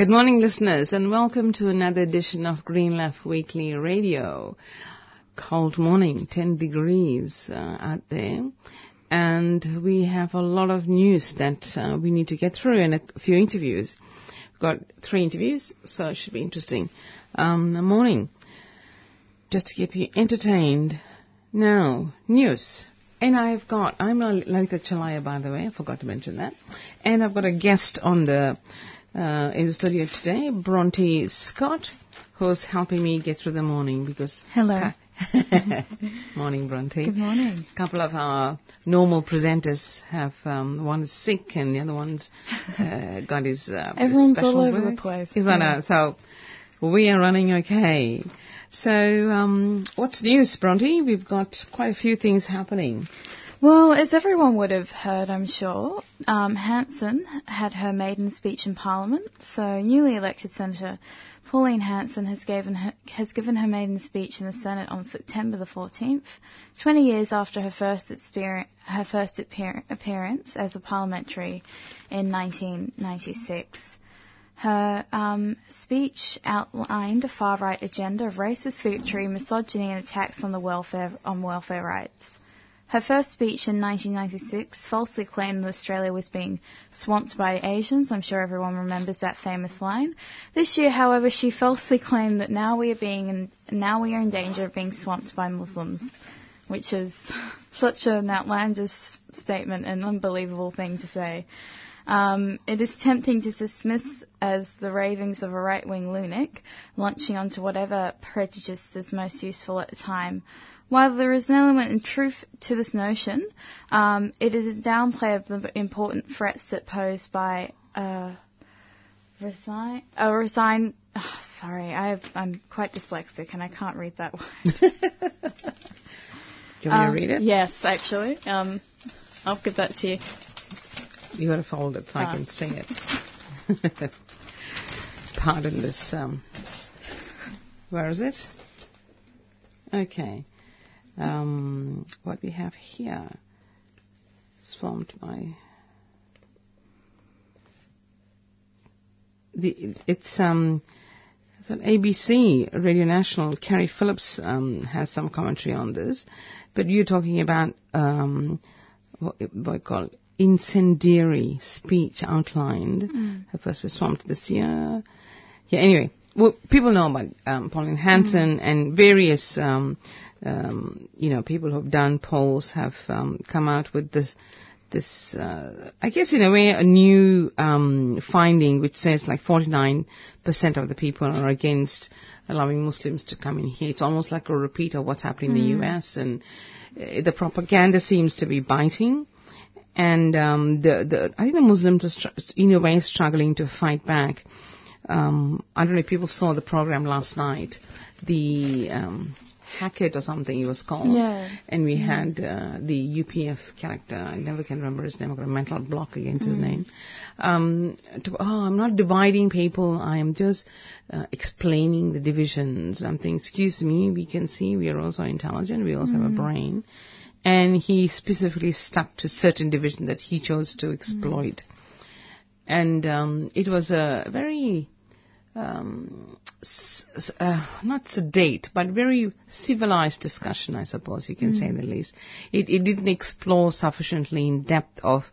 Good morning, listeners, and welcome to another edition of Green Left Weekly Radio. Cold morning, 10 degrees uh, out there, and we have a lot of news that uh, we need to get through and a few interviews. We've got three interviews, so it should be interesting. Um, the morning, just to keep you entertained. Now, news. And I've got, I'm Lalita Chalaya, by the way, I forgot to mention that. And I've got a guest on the uh, in the studio today, Bronte Scott, who's helping me get through the morning because. Hello. morning, Bronte. Good morning. A couple of our normal presenters have um, one is sick and the other one's uh, got his. Uh, Everyone's special all over work. the place. Is that Yeah. uh, so? We are running okay. So, um, what's news, Bronte? We've got quite a few things happening. Well, as everyone would have heard, I'm sure, um, Hanson had her maiden speech in Parliament. So, newly elected Senator Pauline Hanson has given her, has given her maiden speech in the Senate on September the 14th, 20 years after her first her first appear, appearance as a parliamentary in 1996. Her um, speech outlined a far-right agenda of racist bigotry, misogyny, and attacks on the welfare on welfare rights. Her first speech in 1996 falsely claimed that Australia was being swamped by Asians. I'm sure everyone remembers that famous line. This year, however, she falsely claimed that now we are being in, now we are in danger of being swamped by Muslims, which is such an outlandish statement and unbelievable thing to say. Um, it is tempting to dismiss as the ravings of a right-wing lunatic, launching onto whatever prejudice is most useful at the time. While there is an element in truth to this notion, um, it is a downplay of the important threats that posed by uh, resign. Uh, resign. Oh, sorry, I have, I'm quite dyslexic and I can't read that word. Do you want me Um, to read it? Yes, actually. Um, I'll give that to you. You got to fold it so I Ah. can see it. Pardon this. Um, where is it? Okay. Um, what we have here is formed by the. It's um. It's on ABC Radio National. Keri Phillips um, has some commentary on this, but you're talking about um, what, what I call incendiary speech outlined. Her first was formed this year. Yeah, anyway, well, people know about um, Pauline Hanson and various, um, um, you know, people who've done polls have um, come out with this, this, uh, I guess in a way, a new um, finding which says like 49% of the people are against allowing Muslims to come in here. It's almost like a repeat of what's happening in the U.S. and uh, the propaganda seems to be biting and um, the, the I think the Muslims are str- in a way struggling to fight back. Um, I don't know if people saw the program last night, the um, Hackett or something it was called. Yeah. And we had uh, the UPF character. I never can remember his name. I've got a mental block against his name. Um, to, oh, I'm not dividing people. I am just uh, explaining the divisions. I'm thinking, excuse me, we can see we are also intelligent. We also have a brain and he specifically stuck to certain division that he chose to exploit. And um, it was a very, um, uh, not sedate, but very civilized discussion, I suppose you can say the least. It, it didn't explore sufficiently in depth of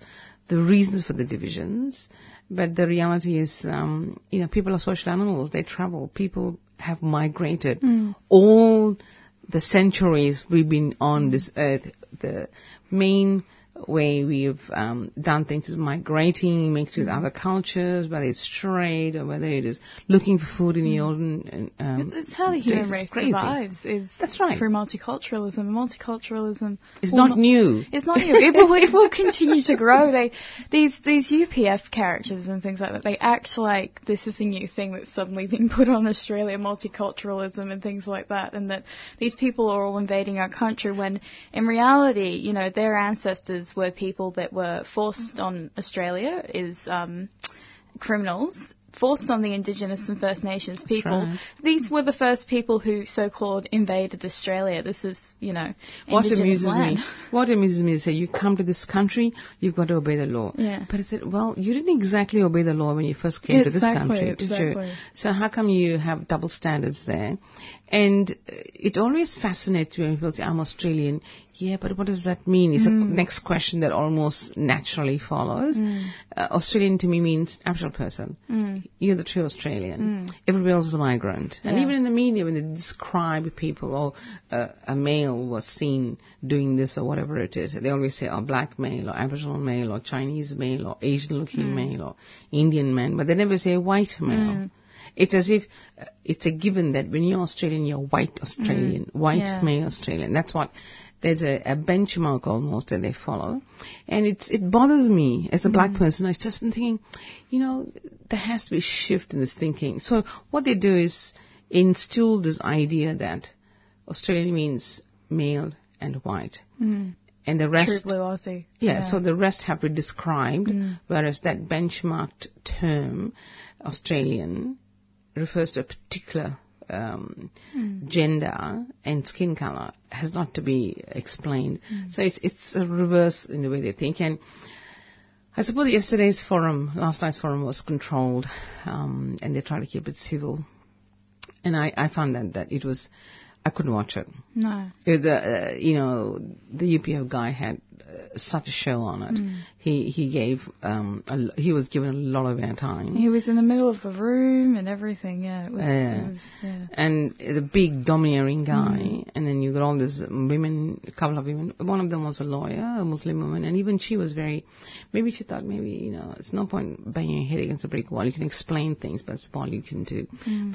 the reasons for the divisions, but the reality is, um, you know, people are social animals. They travel. People have migrated. All the centuries we've been on this earth, the main way we've um, done things is migrating, mixed with other cultures, whether it's trade or whether it is looking for food in the old and um, It's how the human race survives. Is That's right. Through multiculturalism. Multiculturalism. Will not new. It's not new. It will, it will continue to grow. They, these, these UPF characters and things like that, they act like this is a new thing that's suddenly being put on Australia, multiculturalism and things like that, and that these people are all invading our country when in reality, you know, their ancestors were people that were forced on Australia is, um, criminals forced on the Indigenous and First Nations people. right. These were the first people who so-called invaded Australia. This is, you know, What amuses land. me, what amuses me is that you come to this country, you've got to obey the law. Yeah. But I said, well, you didn't exactly obey the law when you first came to this country, did exactly. you? So how come you have double standards there? And it always fascinates me when people say, I'm Australian. Yeah, but what does that mean? It's Mm. a next question that almost naturally follows. Uh, Australian to me means Aboriginal person. You're the true Australian. Everybody else is a migrant. And Mm. Even in the media, when they describe people or uh, a male was seen doing this or whatever it is, they always say, oh, black male or Aboriginal male or Chinese male or Asian looking Mm. male or Indian man, but they never say white male. It's as if uh, it's a given that when you're Australian, you're white Australian, white Mm. Yeah. male Australian. That's what there's a, a benchmark almost that they follow, and it's it bothers me as a Mm. black person. I've just been thinking, you know, there has to be a shift in this thinking. So what they do is instill this idea that Australian means male and white, Mm. and the rest, True blue Aussie. yeah, so the rest have been be described, whereas that benchmarked term, Australian, refers to a particular um, gender and skin color, has not to be explained. So it's it's a reverse in the way they think. And I suppose yesterday's forum, last night's forum, was controlled, um, and they tried to keep it civil. And I, I found that that it was, I couldn't watch it. No. It, uh, you know, the UPF guy had uh, such a show on it. He he gave um a he was given a lot of airtime, He was in the middle of the room and everything. Yeah. It was, Yeah. it was yeah. and the big domineering guy. And then you got all these women, a couple of women. One of them was a lawyer, a Muslim woman, and even she was very. Maybe she thought maybe you know it's no point banging your head against a brick wall. You can explain things, but it's all you can do.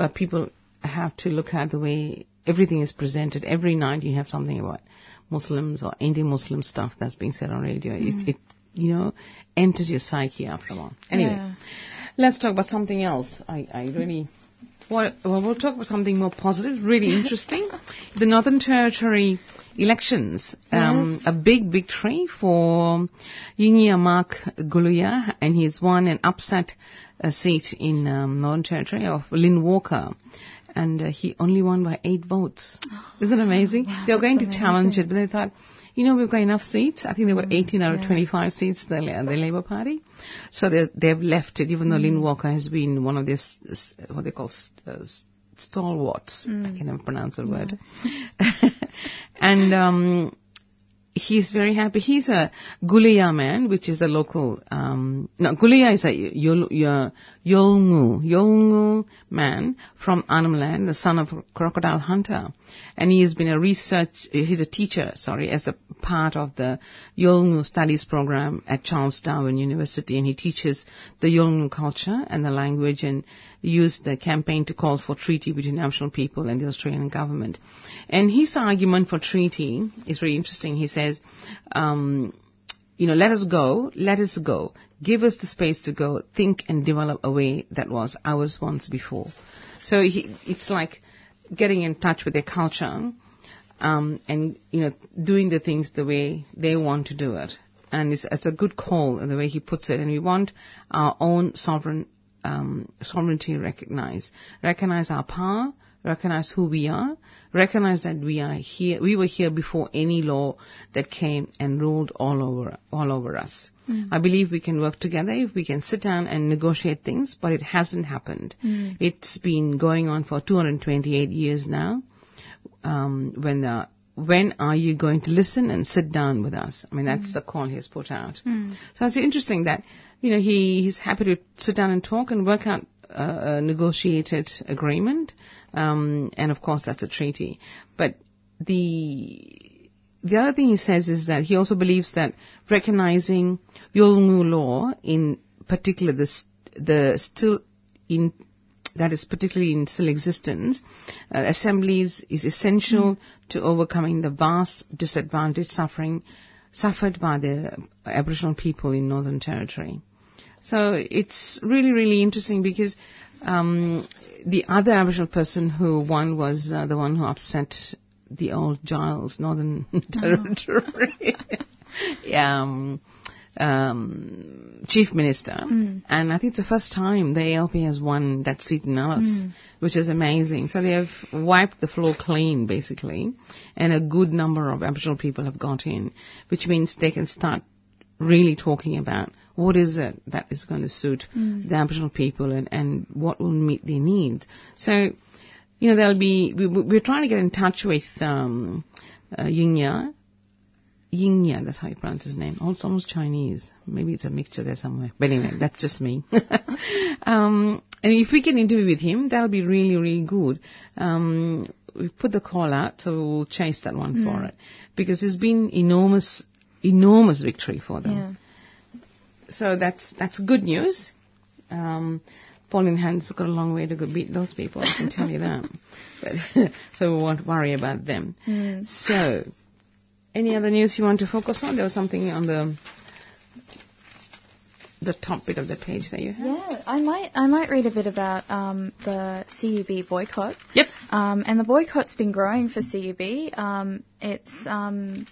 But people have to look at the way everything is presented. Every night you have something about Muslims or anti-Muslim stuff that's being said on radio. It, it you know enters your psyche after a while. Anyway. Yeah. Let's talk about something else. I, I really. Well, well, we'll talk about something more positive, really interesting. The Northern Territory elections. Um, A big victory for Yingiya Mark Guyula, and he's won an upset uh, seat in um, Northern Territory of Lynne Walker. And uh, he only won by eight votes. Isn't it amazing? they were going to that's challenge it, but they thought, you know, we've got enough seats. I think they've 18 out of yeah. 25 seats, the, the Labour Party. So they, they've left it, even though Lynne Walker has been one of this, s- what they call uh, stalwarts. I can never pronounce the word. and um, he's very happy. He's a Guyula man, which is a local. Um, no, Guyula is a Yol, Yol- Yolngu Yolngu man from Arnhem Land, the son of a crocodile hunter, and he has been a research. He's a teacher, sorry, as a part of the Yolngu Studies program at Charles Darwin University, and he teaches the Yolngu culture and the language, and used the campaign to call for treaty between Aboriginal people and the Australian government. And his argument for treaty is very interesting. He says, um, you know, let us go, let us go. Give us the space to go, think and develop a way that was ours once before. So he, it's like getting in touch with their culture, um, and, you know, doing the things the way they want to do it. And it's, it's a good call in the way he puts it. And we want our own sovereign, um, sovereignty recognized. Recognize our power, recognize who we are, recognize that we are here, we were here before any law that came and ruled all over, all over us. I believe we can work together if we can sit down and negotiate things, but it hasn't happened. It's been going on for 228 years now. Um, when the when are you going to listen and sit down with us? I mean, that's the call he has put out. So it's interesting that, you know, he, he's happy to sit down and talk and work out uh, a negotiated agreement. Um, and of course, that's a treaty. But the, the other thing he says is that he also believes that recognizing Yolngu law, in particular the, the still in that is particularly in still existence, uh, assemblies is essential to overcoming the vast disadvantage suffering suffered by the Aboriginal people in Northern Territory. So it's really, really interesting because um, the other Aboriginal person who won was uh, the one who upset the old Giles Northern Territory. um, um, chief minister, and I think it's the first time the ALP has won that seat in Alice, which is amazing. So they have wiped the floor clean, basically, and a good number of Aboriginal people have got in, which means they can start really talking about what is it that is going to suit the Aboriginal people and, and what will meet their needs. So, you know, there'll be, we, we- we're trying to get in touch with um, uh, Yingya. Yingya, that's how you pronounce his name. Also almost Chinese. Maybe it's a mixture there somewhere. But anyway, that's just me. um, and if we can interview with him, that'll be really, really good. Um, we've put the call out, so we'll chase that one for it. Because it's been enormous, enormous victory for them. So that's that's good news. Um, Pauline Hand's got a long way to go beat those people, I can tell you that. But, so we won't worry about them. So, any other news you want to focus on? There was something on the the top bit of the page that you have. Yeah, I might I might read a bit about um, the CUB boycott. Yep. Um, and the boycott's been growing for CUB. Um, it's um,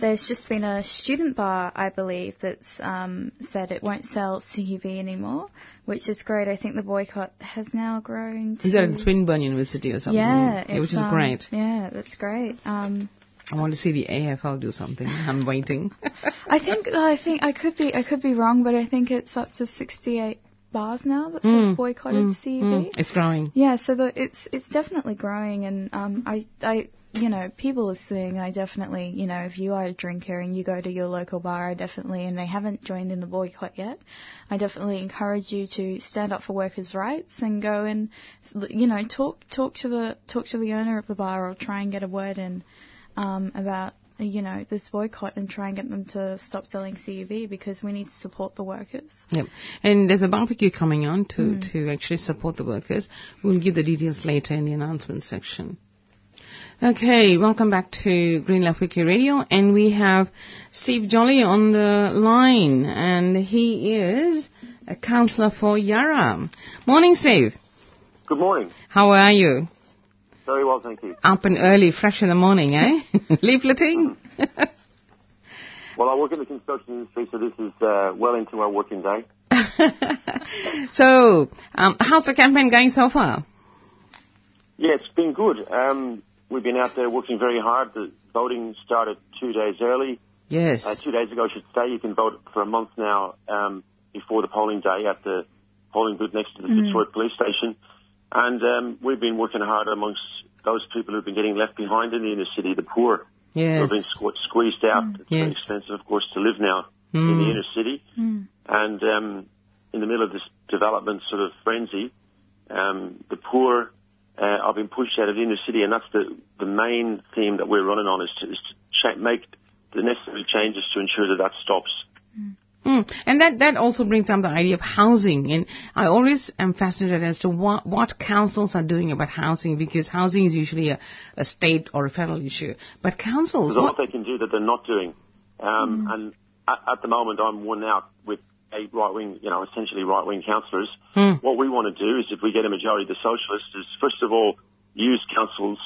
there's just been a student bar, I believe, that's um, said it won't sell CUB anymore, which is great. I think the boycott has now grown to Is that at Swinburne University or something? yeah, which is um, great. Yeah, that's great. Um, I want to see the AFL do something. I'm waiting. I think I think I could be I could be wrong, but I think it's up to 68 bars now that Mm, have boycotted mm, CUB. mm, it's growing. Yeah, so the, it's it's definitely growing, and um, I I you know people are saying I definitely you know if you are a drinker and you go to your local bar, I definitely and they haven't joined in the boycott yet, I definitely encourage you to stand up for workers' rights and go and you know talk talk to the talk to the owner of the bar or try and get a word in um, about you know this boycott and try and get them to stop selling CUB because we need to support the workers. Yep. And there's a barbecue coming on to, to actually support the workers. We'll give the details later in the announcement section. Okay, welcome back to Green Left Weekly Radio, and we have Steve Jolly on the line, and he is a councillor for Yarra. Morning, Steve. Good morning. How are you? Very well, thank you. Up and early, fresh in the morning, eh? Leafleting? Well, I work in the construction industry, so this is uh, well into my working day. so, um, how's the campaign going so far? Yeah, it's been good. Um, we've been out there working very hard. The voting started two days early. Yes. Uh, two days ago, I should say. You can vote for a month now um, before the polling day at the polling booth next to the Detroit police station. And um, we've been working hard amongst those people who've been getting left behind in the inner city, the poor, Who've been squ- squeezed out. It's very expensive, of course, to live now in the inner city. And um, in the middle of this development sort of frenzy, um, the poor uh, are being pushed out of the inner city, and that's the, the main theme that we're running on is to, is to cha- make the necessary changes to ensure that that stops. Mm. And that, that also brings up the idea of housing. And I always am fascinated as to what, what councils are doing about housing because housing is usually a, a state or a federal issue. But councils, There's a what, lot they can do that they're not doing. Um, And at, at the moment, I'm worn out with a right wing, you know, essentially right wing councillors. What we want to do is, if we get a majority of the socialists, is first of all use councils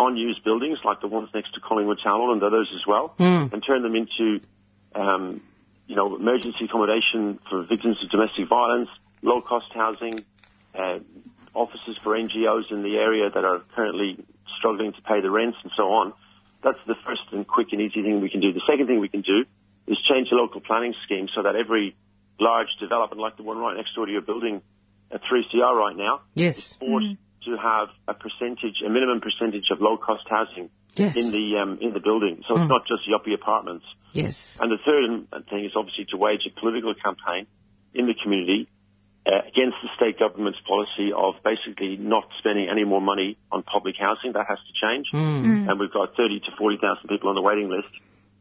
unused buildings like the ones next to Collingwood Hall and others as well, and turn them into, um, you know, emergency accommodation for victims of domestic violence, low cost housing, uh, offices for NGOs in the area that are currently struggling to pay the rents and so on. That's the first and quick and easy thing we can do. The second thing we can do is change the local planning scheme so that every large development like the one right next door to your building at 3CR right now yes, forced to have a percentage, a minimum percentage of low cost housing yes, in the um, in the building. So it's not just yuppie apartments. yes, And the third thing is obviously to wage a political campaign in the community uh, against the state government's policy of basically not spending any more money on public housing. That has to change. Mm. And we've got 30 to 40,000 people on the waiting list.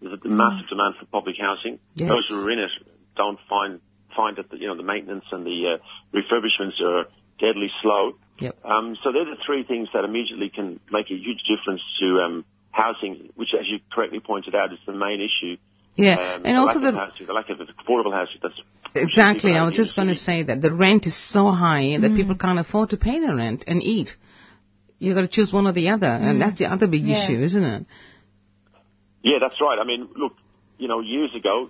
There's a massive demand for public housing. Yes. Those who are in it don't find find that the, you know the maintenance and the uh, refurbishments are deadly slow. Yep. Um, so they're the three things that immediately can make a huge difference to um, housing, which, as you correctly pointed out, is the main issue. yeah. Um, and the also the, housing, the lack of affordable housing. That's exactly, I was just going to say that the rent is so high that people can't afford to pay the rent and eat. You've got to choose one or the other, and that's the other big Yeah. issue, isn't it? Yeah, that's right. I mean, look, you know, years ago,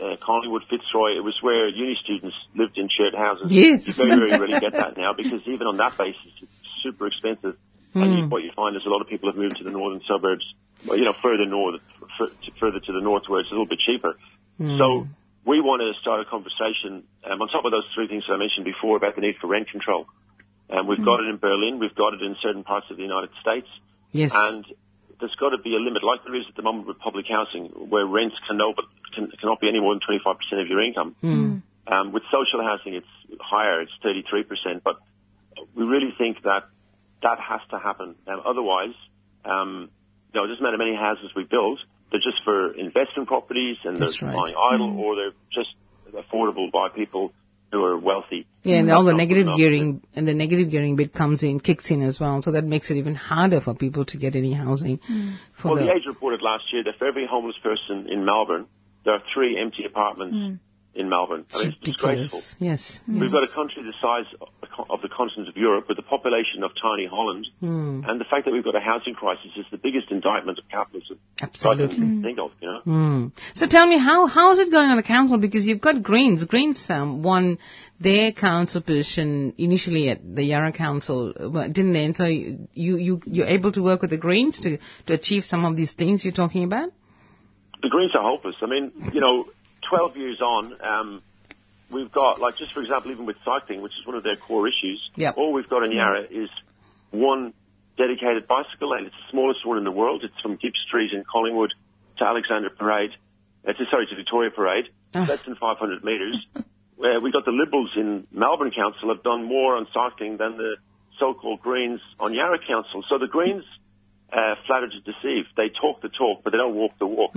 uh, Collingwood, Fitzroy. It was where uni students lived in shared houses. Yes. You very, very rarely get that now because even on that basis, it's super expensive. And you, what you find is a lot of people have moved to the northern suburbs, well, you know, further north, further to the north where it's a little bit cheaper. So we want to start a conversation um, on top of those three things that I mentioned before about the need for rent control. Um, we've got it in Berlin, we've got it in certain parts of the United States, Yes. and there's got to be a limit, like there is at the moment with public housing, where rents can no, but can, cannot be any more than 25% of your income. Um, with social housing, it's higher, it's 33%, but we really think that that has to happen. Um, otherwise, um, you know, it doesn't matter how many houses we build, they're just for investment properties and That's they're right. lying idle or they're just affordable by people who are wealthy. Yeah, and all the negative enough. gearing and the negative gearing bit comes in, kicks in as well. So that makes it even harder for people to get any housing. Hmm. For Well, the, the Age reported last year that for every homeless person in Melbourne, there are three empty apartments hmm. In Melbourne. I mean, it's disgraceful. ridiculous. Yes. We've got a country the size of the continent of Europe with the population of tiny Holland, and the fact that we've got a housing crisis is the biggest indictment of capitalism Absolutely. can think of. You know, So tell me, how how is it going on the council? Because you've got Greens. Greens um, won their council position initially at the Yarra Council, didn't they? And so you you you're able to work with the Greens to to achieve some of these things you're talking about. the Greens are hopeless. I mean, you know, 12 years on, um, we've got like just for example, even with cycling, which is one of their core issues. Yep. All we've got in Yarra is one dedicated bicycle lane. It's the smallest one in the world. It's from Gipps Street in Collingwood to Alexandra Parade. Uh, to, sorry, to Victoria Parade. Ah. Less than 500 metres. Where we got the Liberals in Melbourne Council have done more on cycling than the so-called Greens on Yarra Council. So the Greens uh, flatter to deceive. They talk the talk, but they don't walk the walk.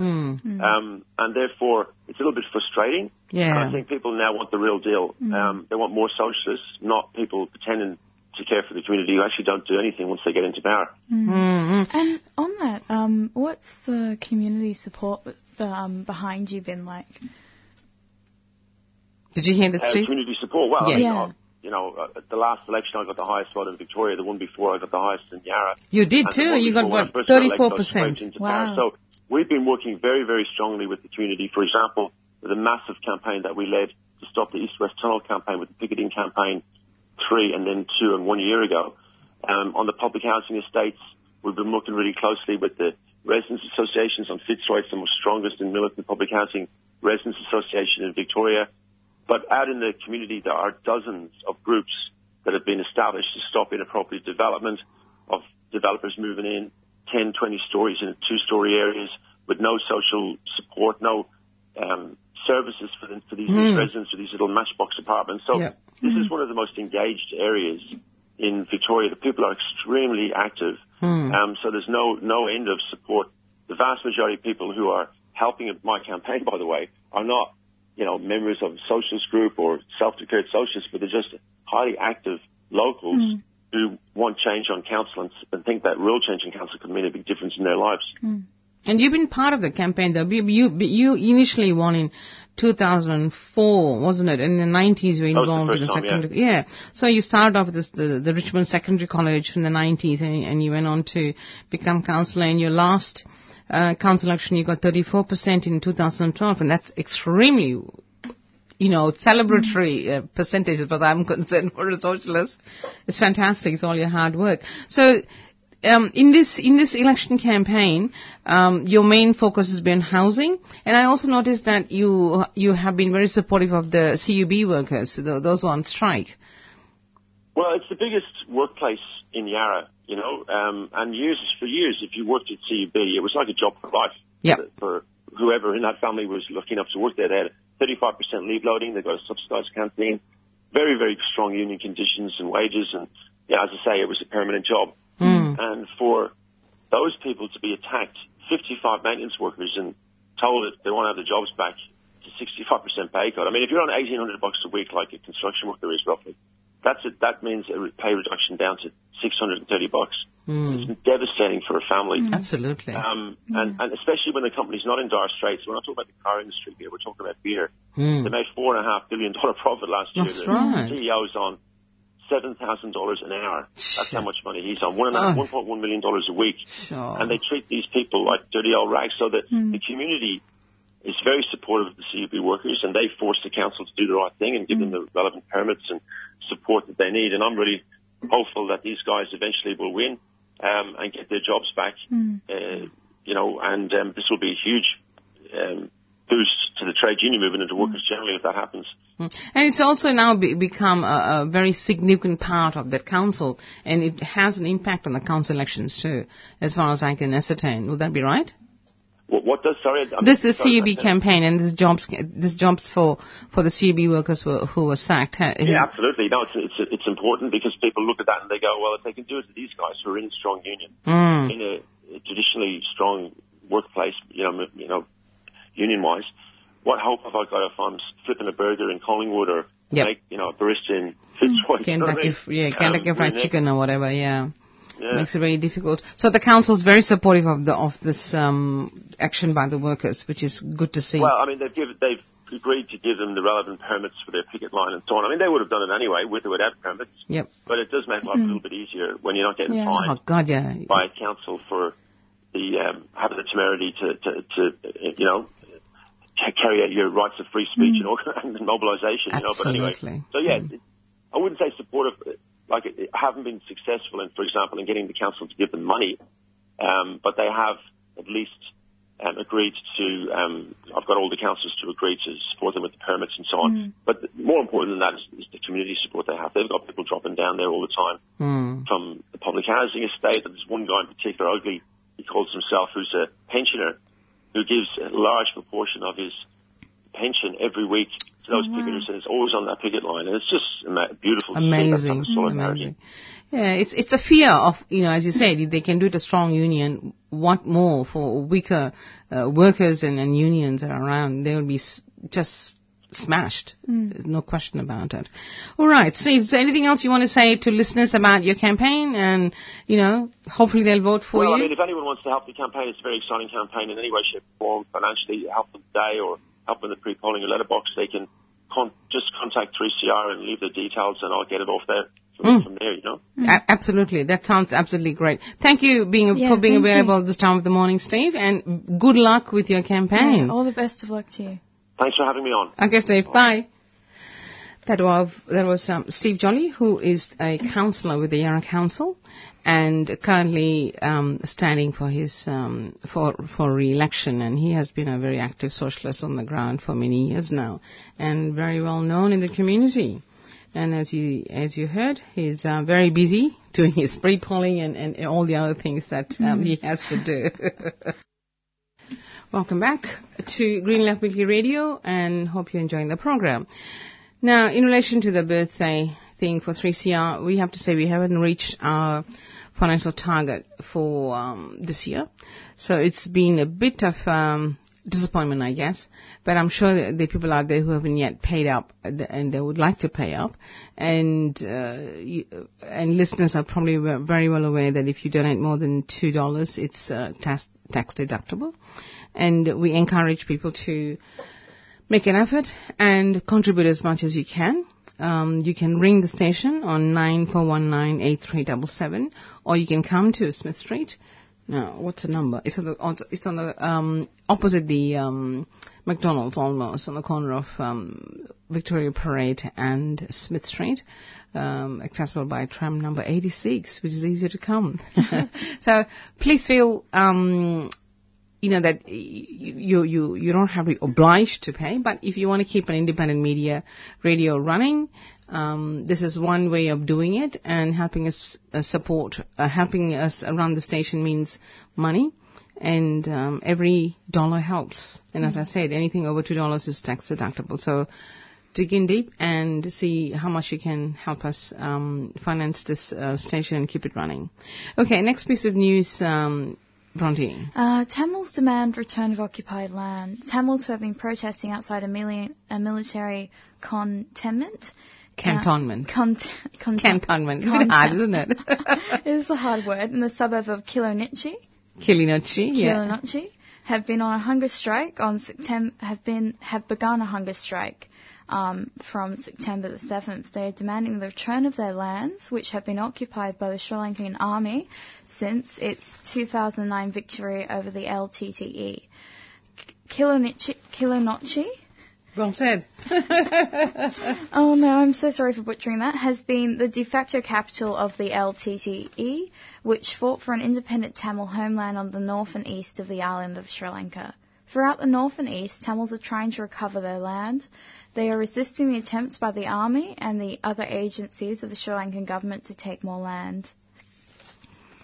Um, and therefore, it's a little bit frustrating. Yeah. And I think people now want the real deal. Um, they want more socialists, not people pretending to care for the community who actually don't do anything once they get into power. And on that, um, what's the community support um, behind you been like? Did you hear that, Uh, community support. Well, Yeah. I mean, Yeah. You know, uh, at the last election I got the highest vote in Victoria. The one before I got the highest in Yarra. You did too. You got before when I what, first got elected, I thirty-four percent. Wow. power. So we've been working very, very strongly with the community. For example, with a massive campaign that we led to stop the East-West Tunnel campaign with the picketing campaign three and then two and one year ago. Um, on the public housing estates, we've been working really closely with the residents associations on Fitzroy, it's the most strongest and militant public housing residents association in Victoria. But out in the community, there are dozens of groups that have been established to stop inappropriate development of developers moving in 10, 20 stories in two-story areas with no social support, no um, services for, them, for these residents or these little matchbox apartments. So Yep. this is one of the most engaged areas in Victoria. The people are extremely active. Um, so there's no, no end of support. The vast majority of people who are helping my campaign, by the way, are not, you know, members of a socialist group or self-declared socialists, but they're just highly active locals mm. who want change on council and, and think that real change in council could mean a big difference in their lives. Mm. And you've been part of the campaign though. You, you, you initially won in 2004, wasn't it? In the 90s you were involved with the time, yeah. secondary, yeah. So you started off with this, the, the Richmond Secondary College in the 90s and, and you went on to become councillor in your last uh, council election you got 34% in 2012 and that's extremely you know, celebratory uh, percentage as far as I'm concerned for a socialist. It's fantastic. It's all your hard work. So, um, in this in this election campaign, um, your main focus has been housing, and I also noticed that you you have been very supportive of the CUB workers, th those who are on strike. Well, it's the biggest workplace in Yarra, you know, um, and years for years, if you worked at CUB, it was like a job for life. Yep. For whoever in that family was lucky enough to work there, they had 35% leave loading, they got a subsidised canteen, very, very strong union conditions and wages, and yeah, as I say, it was a permanent job. And for those people to be attacked, 55 maintenance workers, and told that they want to have their jobs back to 65% pay cut. I mean, if you're on 1,800 bucks a week, like a construction worker is roughly, that's it. That means a pay reduction down to 630 bucks. Hmm. It's devastating for a family. Hmm. Absolutely. Um, hmm. and, and especially when the company's not in dire straits. We're not talking about the car industry here. We're talking about beer. They made four and a half billion dollar profit last year. That's right. the right. CEO's on seven thousand dollars an hour. That's how much money he's on. One and a half, Oh. one point one million dollars a week. Sure. And they treat these people like dirty old rags. So that the community is very supportive of the CUB workers, and they force the council to do the right thing and give them the relevant permits and support that they need. And I'm really hopeful that these guys eventually will win um, and get their jobs back. Uh, you know, and um, this will be a huge um, boost to the trade union movement and to workers generally if that happens. And it's also now be, become a, a very significant part of that council, and it has an impact on the council elections too, as far as I can ascertain. Would that be right? What, what does sorry? I'm This is sorry, CUB campaign, and this jobs this jobs for for the CUB workers who, who were sacked. Yeah, absolutely. No, it's, it's it's important because people look at that and they go, well, if they can do it to these guys who are in a strong union, Mm. in a, a traditionally strong workplace, you know, you know, union-wise, what hope have I got if I'm flipping a burger in Collingwood or Yep. make, you know, a barista in Fitzroy? you know I Kentucky, yeah, Um, Kentucky Fried Chicken or whatever. Yeah. Yeah. makes it very difficult. So the council's very supportive of the of this um, action by the workers, which is good to see. Well, I mean, they've given, they've agreed to give them the relevant permits for their picket line and so on. I mean, they would have done it anyway with or without permits, yep. but it does make life a little bit easier when you're not getting Yeah. fined. Oh God, yeah. by council for the um, having the temerity to, to, to you know carry out your rights of free speech and, and mobilisation. You know, but anyway, Absolutely. so yeah, it, I wouldn't say supportive. Like haven't been successful in, for example, in getting the council to give them money, um, but they have at least um, agreed to. Um, I've got all the councils to agree to support them with the permits and so on. But more important than that is, is the community support they have. They've got people dropping down there all the time Mm. from the public housing estate. There's one guy in particular, ugly, he calls himself, who's a pensioner, who gives a large proportion of his pension every week to those picketers, and it's always on that picket line. And it's just ama- beautiful to see that Amazing, amazing. Yeah, it's it's a fear of you know, as you said, they can do it a strong union. What more for weaker uh, workers and, and unions that are around? They will be s- just smashed. There's no question about it. All right, Steve. Is there anything else you want to say to listeners about your campaign? And you know, hopefully they'll vote for Well, I mean, if anyone wants to help the campaign, it's a very exciting campaign in any way, shape, or form, financially, help them today or help in the pre-polling or letterbox, they can con- just contact 3CR and leave their details and I'll get it off there from, from there, you know. A- absolutely. That sounds absolutely great. Thank you being, Yeah, for being thank you. available at this time of the morning, Steve, and good luck with your campaign. Yeah, all the best of luck to you. Thanks for having me on. Okay, Steve. Bye. That was that was um, Steve Jolly, who is a councillor with the Yarra Council, and currently um, standing for his um, for for re-election. And he has been a very active socialist on the ground for many years now, and very well known in the community. And as you as you heard, he's uh, very busy doing his pre-polling and, and all the other things that um, he has to do. Welcome back to Green Left Weekly Radio and hope you're enjoying the program. Now, in relation to the birthday thing for 3CR, we have to say we haven't reached our financial target for um, this year. So it's been a bit of um, disappointment, I guess. But I'm sure that there are people out there who haven't yet paid up uh, and they would like to pay up. And uh, you, and listeners are probably very well aware that if you donate more than $2, it's uh, tax, tax deductible. And we encourage people to make an effort and contribute as much as you can. Um, you can ring the station on 94198377 or you can come to Smith Street. No, what's the number? It's on the, it's on the, um, opposite the, um, McDonald's almost on the corner of, um, Victoria Parade and Smith Street. Um, accessible by tram number 86, which is easier to come. so please feel, um, you know that you you you don't have to be obliged to pay, but if you want to keep an independent media radio running, um, this is one way of doing it, and helping us uh, support, uh, helping us run the station means money, and um, every dollar helps. And as I said, anything over two dollars is tax deductible. So dig in deep and see how much you can help us um, finance this uh, station and keep it running. Okay, next piece of news. Bronte. Uh, Tamils demand return of occupied land. Tamils who have been protesting outside a, million, a military. Cantonment. Con- con- Cantonment. It's a bit hard, isn't it? it is a hard word. In the suburb of Kilinochchi, Kilinochchi, yeah. Kilinochchi, have been on a hunger strike on September. Have been have begun a hunger strike um, from September the seventh. They are demanding the return of their lands, which have been occupied by the Sri Lankan army since its 2009 victory over the LTTE. Kilinochchi, Kilinochchi Well said. oh no, I'm so sorry for butchering that, has been the de facto capital of the LTTE, which fought for an independent Tamil homeland on the north and east of the island of Sri Lanka. Throughout the north and east, Tamils are trying to recover their land. They are resisting the attempts by the army and the other agencies of the Sri Lankan government to take more land.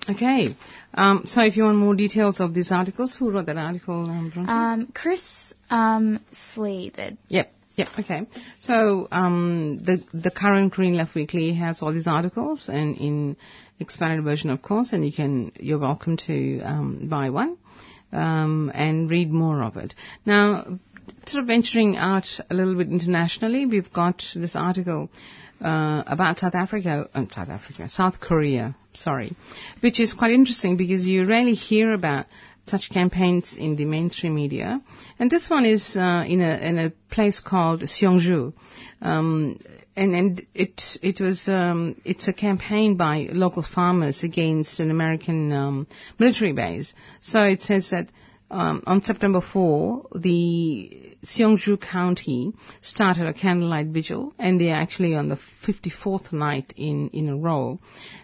Okay. Um, so if you want more details of these articles, who wrote that article, um, Um, Chris um, Slee did. Yep. Yep. Okay. So um, the the current Green Left Weekly has all these articles and in expanded version, of course, and you can you're welcome to um, buy one um, and read more of it. Now, sort of venturing out a little bit internationally, we've got this article uh, about South Africa, uh, South Africa, South Korea, sorry, which is quite interesting because you rarely hear about such campaigns in the mainstream media. And this one is uh, in a in a place called Seongju. Um, and and it it was um, it's a campaign by local farmers against an American um, military base. So it says that um, on September 4, the Seongju County started a candlelight vigil, and they're actually on the 54th night in, in a row.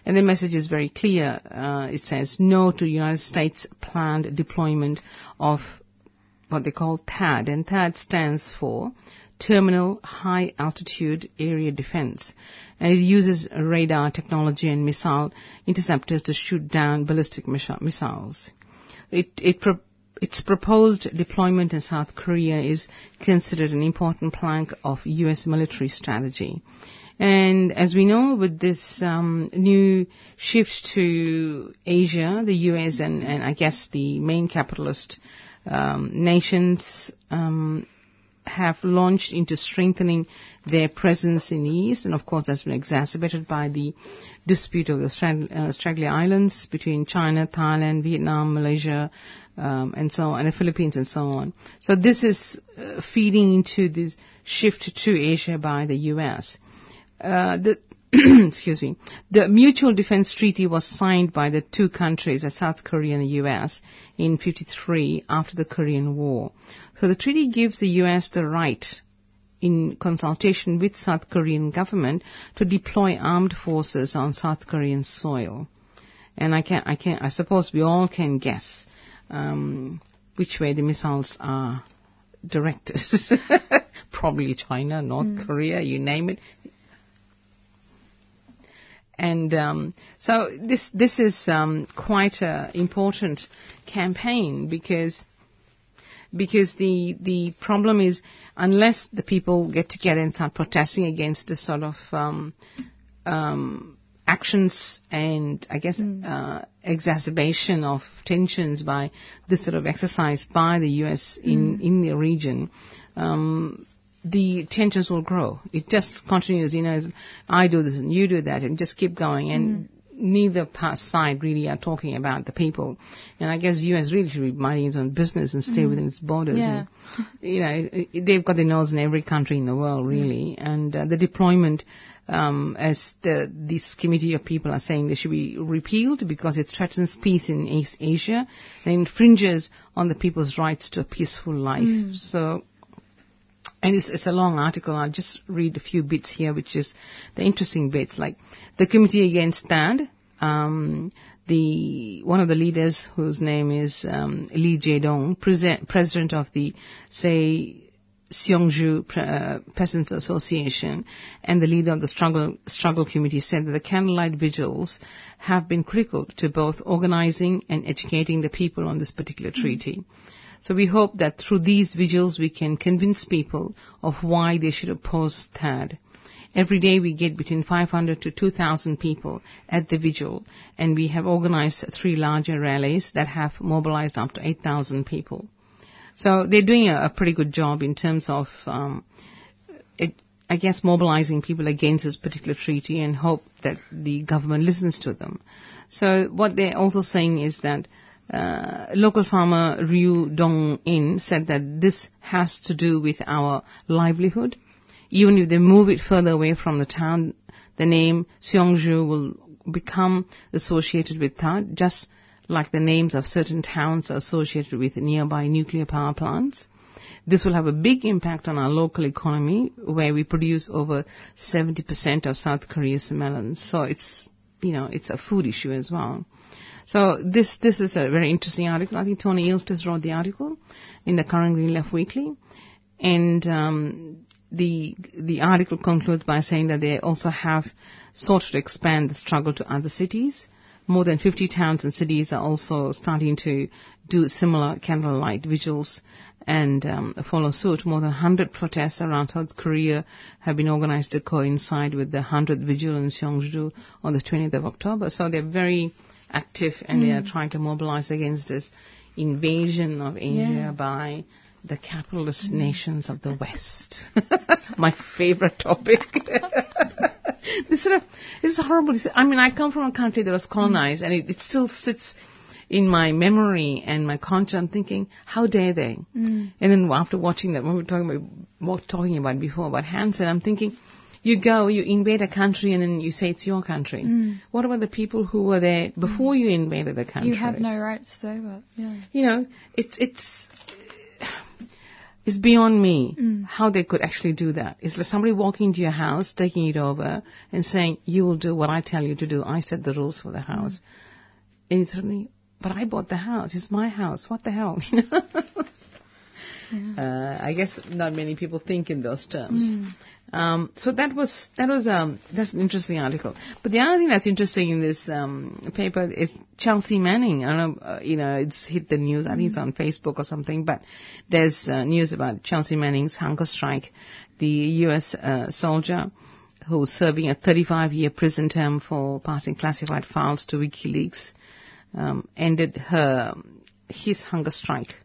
And the message is very clear. Uh, it says no to United States planned deployment of what they call THAAD, and THAAD stands for Terminal High Altitude Area Defense, and it uses radar technology and missile interceptors to shoot down ballistic missiles. It, it pro- its proposed deployment in South Korea is considered an important plank of U.S. military strategy. And as we know, with this um, new shift to Asia, the U.S. and, and I guess the main capitalist um, nations um, have launched into strengthening their presence in the East, and of course that's been exacerbated by the dispute of the Strag- uh, Spratly Islands between China, Thailand, Vietnam, Malaysia, um, and so on, and the Philippines and so on. So this is uh, feeding into the shift to Asia by the U.S. Uh, the excuse me, the Mutual Defense Treaty was signed by the two countries, South Korea and the U.S., in 53 after the Korean War. So the treaty gives the U.S. the right, in consultation with South Korean government, to deploy armed forces on South Korean soil. And I can, I can, I suppose we all can guess um, which way the missiles are directed. Probably China, North mm. Korea, you name it. And um, so this this is um, quite an important campaign because because the the problem is unless the people get together and start protesting against this sort of um, um actions and I guess mm. uh, exacerbation of tensions by this sort of exercise by the U.S. in mm. in the region. Um, the tensions will grow. It just continues, you know, I do this and you do that and just keep going. And mm. neither side really are talking about the people. And I guess the U.S. really should be minding its own business and stay mm. within its borders. Yeah. And, you know, they've got their nose in every country in the world, really. Mm. And uh, the deployment, um, as the, this committee of people are saying, they should be repealed because it threatens peace in East Asia and infringes on the people's rights to a peaceful life. Mm. So and it's, it's, a long article. I'll just read a few bits here, which is the interesting bits. Like the Committee Against THAAD, um, the one of the leaders, whose name is um, Lee Jae-dong, president of the say Seongju uh, Peasants Association, and the leader of the struggle struggle committee said that the candlelight vigils have been critical to both organizing and educating the people on this particular treaty. Mm-hmm. So we hope that through these vigils we can convince people of why they should oppose THAAD. Every day we get between 500 to 2,000 people at the vigil, and we have organized three larger rallies that have mobilized up to 8,000 people. So they're doing a, a, pretty good job in terms of, um, it, I guess, mobilizing people against this particular treaty and hope that the government listens to them. So what they're also saying is that uh, local farmer Ryu Dong In said that this has to do with our livelihood. Even if they move it further away from the town, the name Seongju will become associated with that, just like the names of certain towns are associated with nearby nuclear power plants. This will have a big impact on our local economy, where we produce over 70% of South Korea's melons. So it's, you know, it's a food issue as well. So this this is a very interesting article. I think Tony Iltis wrote the article in the current Green Left Weekly, and um, the the article concludes by saying that they also have sought to expand the struggle to other cities. More than 50 towns and cities are also starting to do similar candlelight vigils and um, follow suit. More than 100 protests around South Korea have been organized to coincide with the 100th vigil in Seongju on the 20th of October. So they're very active and mm. they are trying to mobilize against this invasion of Asia yeah. by the capitalist mm. nations of the West. My favorite topic. this sort of this is horrible. I mean, I come from a country that was colonized, and it, it still sits in my memory and my conscience. I'm thinking, how dare they? Mm. And then after watching that, when we were talking about talking about before about Hanson, I'm thinking, you go, you invade a country, and then you say it's your country. Mm. What about the people who were there before mm. you invaded the country? You have no right to say that. Yeah. You know, it's it's it's beyond me mm. how they could actually do that. It's like somebody walking into your house, taking it over, and saying, "You will do what I tell you to do. I set the rules for the house." Mm. And suddenly, but I bought the house. It's my house. What the hell? yeah. uh, I guess not many people think in those terms. Mm. Um, so that was that was um, that's an interesting article. But the other thing that's interesting in this um, paper is Chelsea Manning. I don't know, uh, you know, it's hit the news. I think it's on Facebook or something. But there's uh, news about Chelsea Manning's hunger strike. The U.S. Uh, soldier who's serving a 35-year prison term for passing classified files to WikiLeaks um, ended her his hunger strike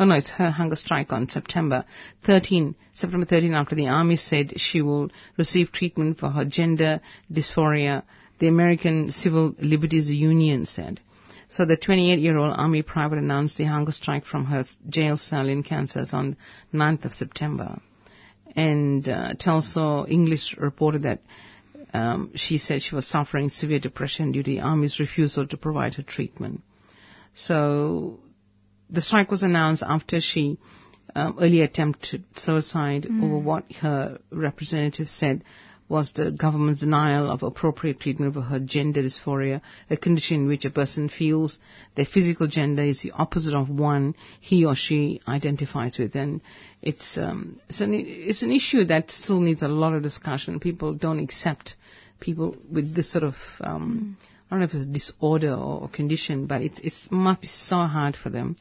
oh no, it's her hunger strike on September 13, September 13 after the army said she will receive treatment for her gender dysphoria, the American Civil Liberties Union said. So the 28-year-old army private announced the hunger strike from her jail cell in Kansas on 9th of September. And uh, teleSUR English reported that um, she said she was suffering severe depression due to the army's refusal to provide her treatment. So the strike was announced after she um, earlier attempted suicide mm. over what her representative said was the government's denial of appropriate treatment for her gender dysphoria, a condition in which a person feels their physical gender is the opposite of one he or she identifies with. And it's, um, it's, an, it's an issue that still needs a lot of discussion. People don't accept people with this sort of um, mm. I don't know if it's a disorder or condition, but it it must be so hard for them.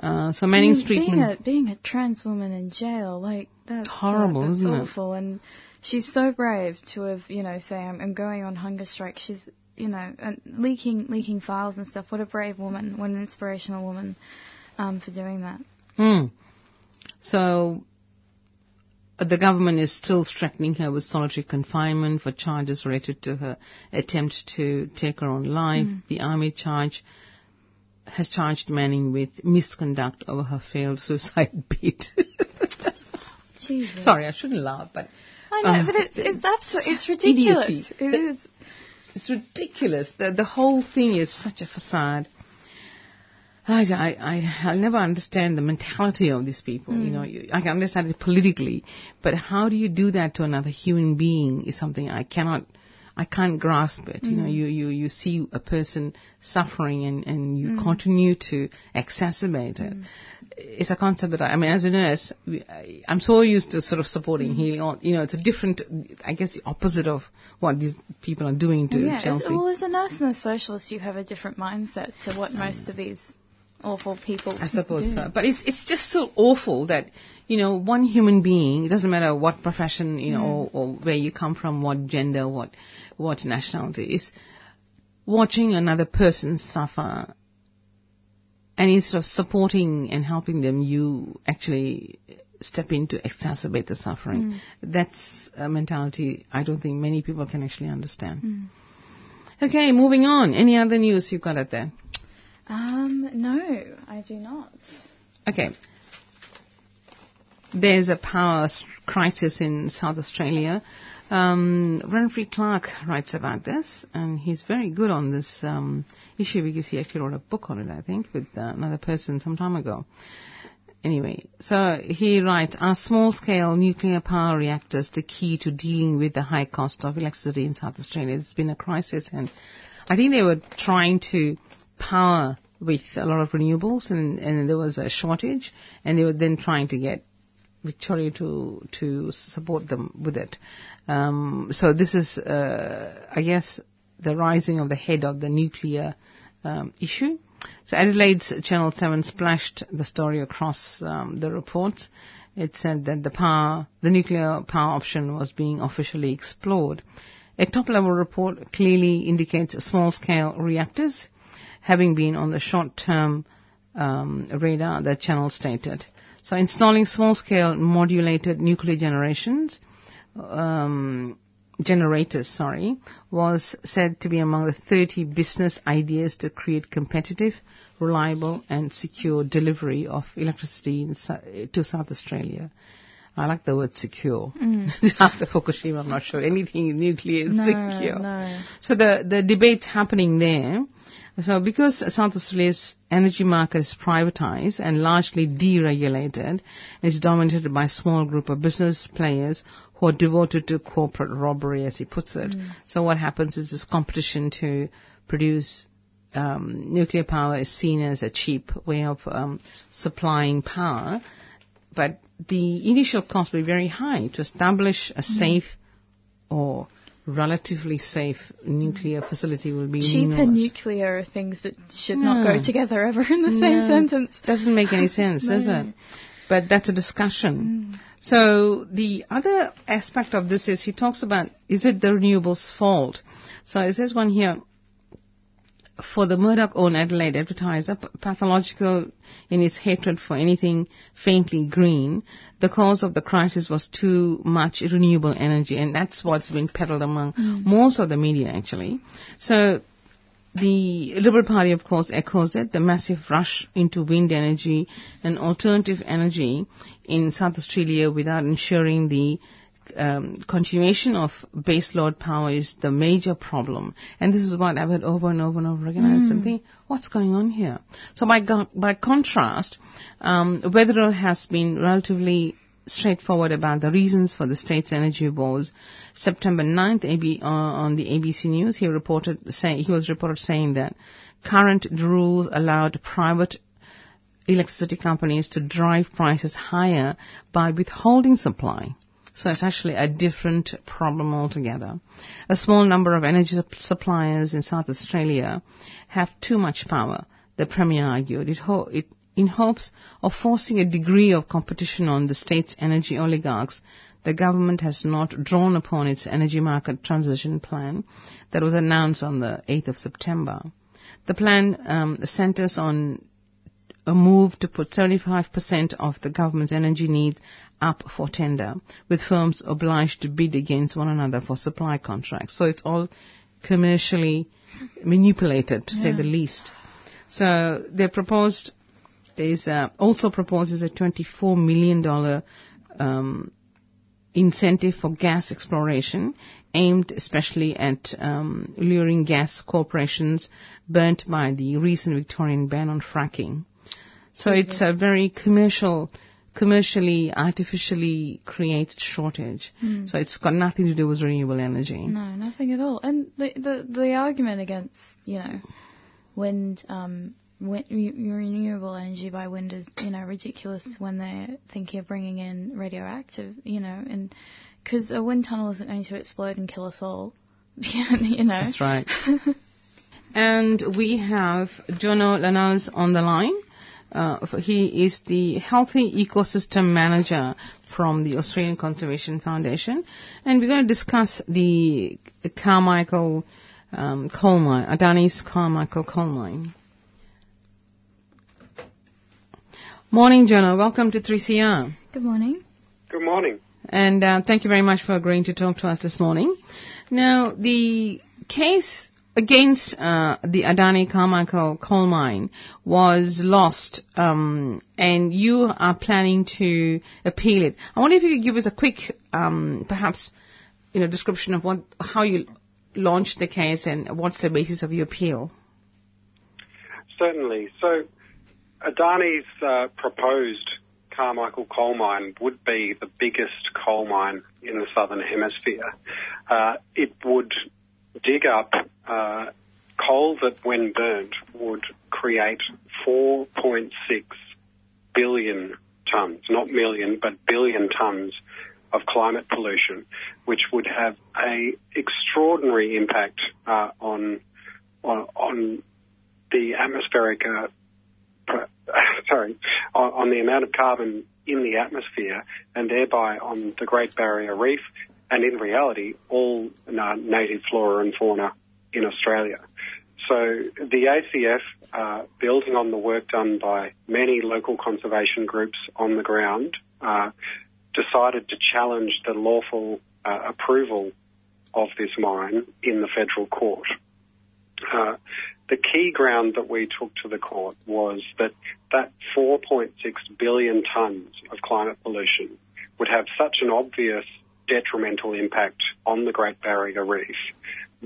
Uh, so Manning's I mean, treatment. Being a, being a trans woman in jail, like that's horrible, uh, that's isn't awful. it? And she's so brave to have, you know, say I'm, I'm going on hunger strike. She's, you know, uh, leaking leaking files and stuff. What a brave woman! What an inspirational woman um, for doing that. Hmm. So the government is still threatening her with solitary confinement for charges related to her attempt to take her own life. Mm. The army charge has charged Manning with misconduct over her failed suicide bid. Sorry, I shouldn't laugh, but I know, uh, but it's it's absolutely it's ridiculous. Idiocy. It is. It's ridiculous. The the whole thing is such a facade. I, I, I, will never understand the mentality of these people. Mm. You know, you, I can understand it politically, but how do you do that to another human being is something I cannot, I can't grasp it. Mm. You know, mm. you, you, you see a person suffering and, and you mm. continue to exacerbate it. Mm. It's a concept that I, I mean, as a nurse, I, I'm so used to sort of supporting healing. You know, it's a different, I guess, the opposite of what these people are doing to yeah, Chelsea. well, as a nurse and a socialist, you have a different mindset to what most of these awful people. I suppose so. But it's it's just so awful that you know one human being. It doesn't matter what profession you know mm. or, or where you come from, what gender, what what nationality is watching another person suffer. And instead of supporting and helping them, you actually step in to exacerbate the suffering. Mm. That's a mentality I don't think many people can actually understand. Mm. Okay, moving on. Any other news you've got out there? Um, no, I do not. Okay. There's a power crisis in South Australia. Um, Renfrey Clark writes about this, and he's very good on this um, issue because he actually wrote a book on it, I think, with uh, another person some time ago. Anyway, so he writes, are small-scale nuclear power reactors the key to dealing with the high cost of electricity in South Australia? It's been a crisis, and I think they were trying to power with a lot of renewables, and, and there was a shortage, and they were then trying to get Victoria to to support them with it. Um, so this is, uh, I guess, the rising of the head of the nuclear um, issue. So Adelaide's Channel 7 splashed the story across um, the reports. It said that the power, the nuclear power option was being officially explored. A top-level report clearly indicates small-scale reactors having been on the short-term um, radar, the channel stated. So installing small-scale modulated nuclear generations, um, generators, sorry, was said to be among the 30 business ideas to create competitive, reliable and secure delivery of electricity to South Australia. I like the word secure. Mm. After Fukushima, I'm not sure anything nuclear is no, secure. No. So the, the debate's happening there. So because South Australia's energy market is privatized and largely deregulated, it's dominated by a small group of business players who are devoted to corporate robbery, as he puts it. Mm. So what happens is this competition to produce um, nuclear power is seen as a cheap way of um, supplying power, but the initial cost will be very high to establish a mm. safe or relatively safe nuclear facility will be cheap enormous. and nuclear are things that should no. not go together ever in the same no. sentence. Doesn't make any sense, no. does it? But that's a discussion. Mm. So the other aspect of this is he talks about is it the renewables' fault? So it says one here for the Murdoch-owned Adelaide advertiser, pathological in its hatred for anything faintly green, the cause of the crisis was too much renewable energy, and that's what's been peddled among mm. most of the media, actually. So the Liberal Party, of course, echoes it, the massive rush into wind energy and alternative energy in South Australia without ensuring the um, continuation of base baseload power is the major problem. And this is what I've heard over and over and over again. Mm. something, what's going on here? So by, go- by contrast, um, Weatherill has been relatively straightforward about the reasons for the state's energy woes. September 9th, AB, uh, on the ABC News, he reported say, he was reported saying that current rules allowed private electricity companies to drive prices higher by withholding supply. So it's actually a different problem altogether. A small number of energy suppliers in South Australia have too much power, the Premier argued. It, ho- it in hopes of forcing a degree of competition on the state's energy oligarchs, the government has not drawn upon its energy market transition plan that was announced on the 8th of September. The plan um, centers on a move to put 75% of the government's energy needs up for tender, with firms obliged to bid against one another for supply contracts. So it's all commercially manipulated, to yeah. say the least. So they proposed is uh, also proposes a $24 million um, incentive for gas exploration aimed especially at um, luring gas corporations burnt by the recent Victorian ban on fracking. So it's a very commercial, commercially, artificially created shortage. Mm. So it's got nothing to do with renewable energy. No, nothing at all. And the the, the argument against you know wind um, wind, renewable energy by wind is you know ridiculous when they're thinking of bringing in radioactive you know and because a wind tunnel isn't going to explode and kill us all. you know. That's right. and we have Jono La Nauze on the line. Uh, he is the Healthy Ecosystem Manager from the Australian Conservation Foundation, and we're going to discuss the Carmichael um, coal mine, Adani's Carmichael coal mine. Morning, Jonah. Welcome to 3CR. Good morning. Good morning. And uh, thank you very much for agreeing to talk to us this morning. Now, the case against uh, the Adani Carmichael coal mine was lost, um, and you are planning to appeal it. I wonder if you could give us a quick, um, perhaps, you know, description of what how you launched the case and what's the basis of your appeal? Certainly. So, Adani's uh, proposed Carmichael coal mine would be the biggest coal mine in the southern hemisphere. Uh, it would dig up uh, coal that, when burnt, would create 4.6 billion tonnes, not million, but billion tonnes of climate pollution, which would have a extraordinary impact uh, on, on, on the atmospheric uh, sorry, on, on, the amount of carbon in the atmosphere and thereby on the Great Barrier Reef and in reality all uh, native flora and fauna in Australia. So the ACF, uh, building on the work done by many local conservation groups on the ground, uh, decided to challenge the lawful uh, approval of this mine in the federal court. Uh, the key ground that we took to the court was that that 4.6 billion tonnes of climate pollution would have such an obvious detrimental impact on the Great Barrier Reef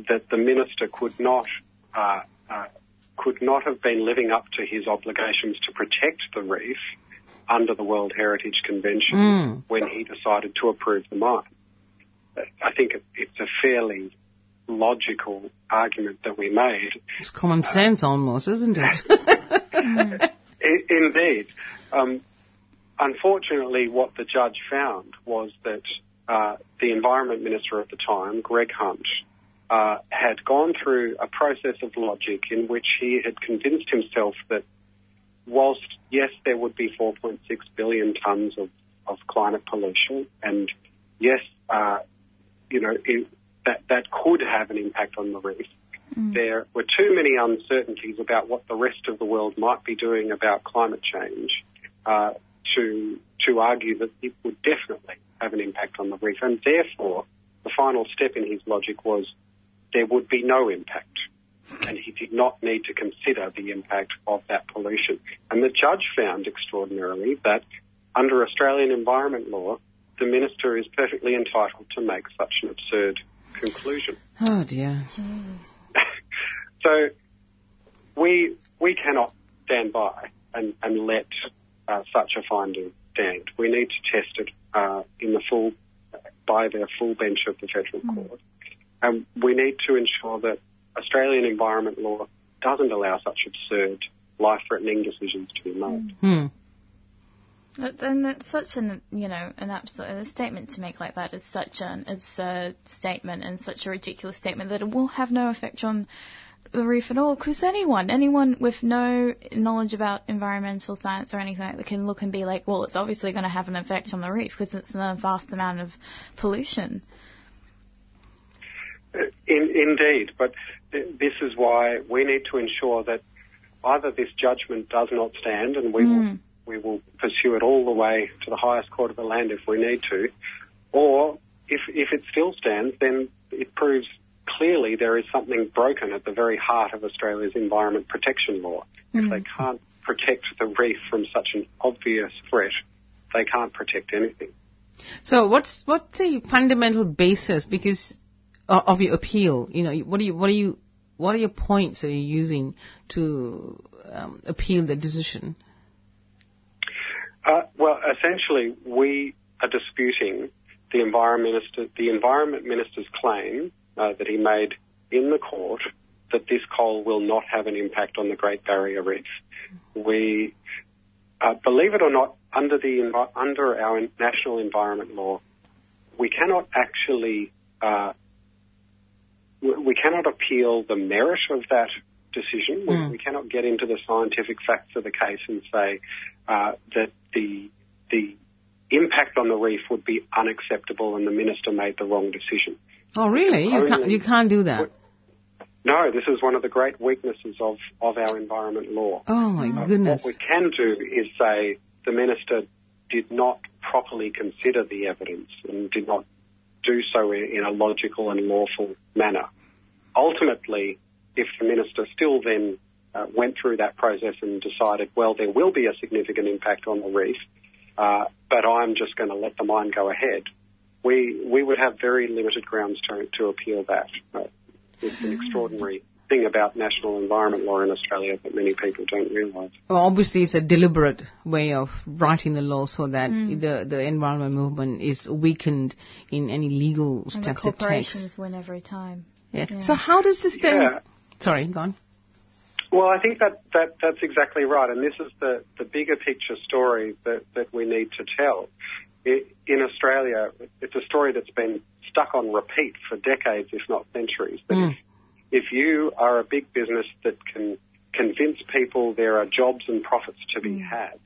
that the minister could not uh, uh, could not have been living up to his obligations to protect the reef under the World Heritage Convention mm. when he decided to approve the mine. I think it's a fairly logical argument that we made. It's common sense uh, almost, isn't it? indeed. Um, unfortunately, what the judge found was that uh, the Environment Minister at the time, Greg Hunt, uh, had gone through a process of logic in which he had convinced himself that whilst, yes, there would be 4.6 billion tonnes of, of climate pollution, and yes, uh, you know, it, that, that could have an impact on the reef, mm. there were too many uncertainties about what the rest of the world might be doing about climate change uh, to, to argue that it would definitely have an impact on the reef. And therefore, the final step in his logic was there would be no impact. And he did not need to consider the impact of that pollution. And the judge found extraordinarily that under Australian environment law, the minister is perfectly entitled to make such an absurd conclusion. Oh dear. so we we cannot stand by and, and let uh, such a finding stand. We need to test it uh, in the full by their full bench of the federal mm. court. And we need to ensure that Australian environment law doesn't allow such absurd, life-threatening decisions to be made. Hmm. And it's such an, you know, an absolute a statement to make like that is such an absurd statement and such a ridiculous statement that it will have no effect on the reef at all. Because anyone, anyone with no knowledge about environmental science or anything like that can look and be like, well, it's obviously going to have an effect on the reef because it's a vast amount of pollution. In, indeed, but this is why we need to ensure that either this judgment does not stand, and we mm. will we will pursue it all the way to the highest court of the land if we need to, or if if it still stands, then it proves clearly there is something broken at the very heart of Australia's environment protection law. Mm. If they can't protect the reef from such an obvious threat, they can't protect anything. So what's what's the fundamental basis? Because uh, of your appeal? You know, what are you, what are you, what are your points are you using to um, appeal the decision? Uh, well, essentially, we are disputing the environment minister, the environment minister's claim that he made in the court that this coal will not have an impact on the Great Barrier Reef. We, uh, believe it or not, under the under our national environment law, we cannot actually uh, we cannot appeal the merit of that decision. Mm. We, we, cannot get into the scientific facts of the case and say uh, that the the impact on the reef would be unacceptable and the minister made the wrong decision. Oh, really? You can't, you can't do that. No, this is one of the great weaknesses of, of our environment law. Oh, my uh, goodness. What we can do is say the minister did not properly consider the evidence and did not do so in a logical and lawful manner. Ultimately, if the minister still then uh, went through that process and decided, well, there will be a significant impact on the reef, uh, but I'm just going to let the mine go ahead, we we would have very limited grounds to, to appeal that. It's an extraordinary thing about national environment law in Australia that many people don't realise. Well, obviously, it's a deliberate way of writing the law so that mm. the the environment movement is weakened in any legal and steps the it takes. corporations win every time. Yeah. Yeah. So how does this thing? Yeah. Sorry, go on. Well, I think that, that that's exactly right, and this is the, the bigger picture story that, that we need to tell. I in Australia, it's a story that's been stuck on repeat for decades, if not centuries. That Mm. if, if you are a big business that can convince people there are jobs and profits to be had,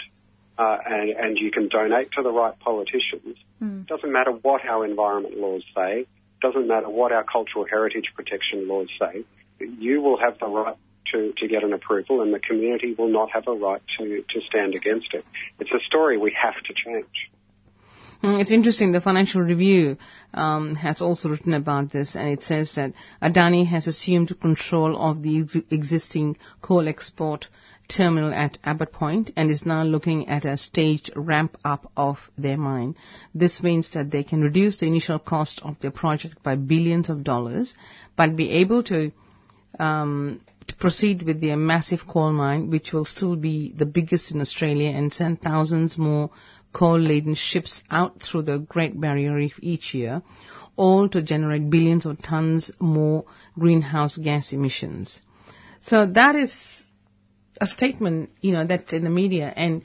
uh, and, and you can donate to the right politicians, Mm. doesn't matter what our environment laws say, doesn't matter what our cultural heritage protection laws say, you will have the right to, to get an approval and the community will not have a right to, to stand against it. It's a story we have to change. Mm, It's interesting. The Financial Review um, has also written about this, and it says that Adani has assumed control of the ex- existing coal export terminal at Abbott Point and is now looking at a staged ramp up of their mine. This means that they can reduce the initial cost of their project by billions of dollars, but be able to um, to proceed with their massive coal mine, which will still be the biggest in Australia, and send thousands more coal-laden ships out through the Great Barrier Reef each year, all to generate billions of tons more greenhouse gas emissions. So that is a statement, you know, that's in the media, and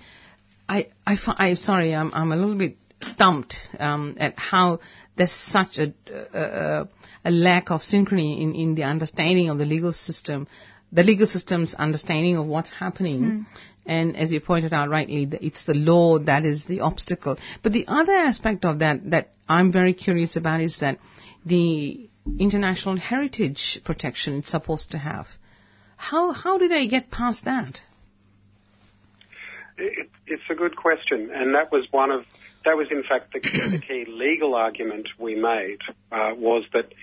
I, I, I'm sorry, I'm, I'm a little bit stumped um, at how there's such a, a, a lack of synchrony in, in the understanding of the legal system, the legal system's understanding of what's happening. And as you pointed out rightly, it's the law that is the obstacle. But the other aspect of that that I'm very curious about is that the international heritage protection it's supposed to have. How how do they get past that? It, it's a good question, and that was one of that was in fact the, the key legal argument we made uh, was that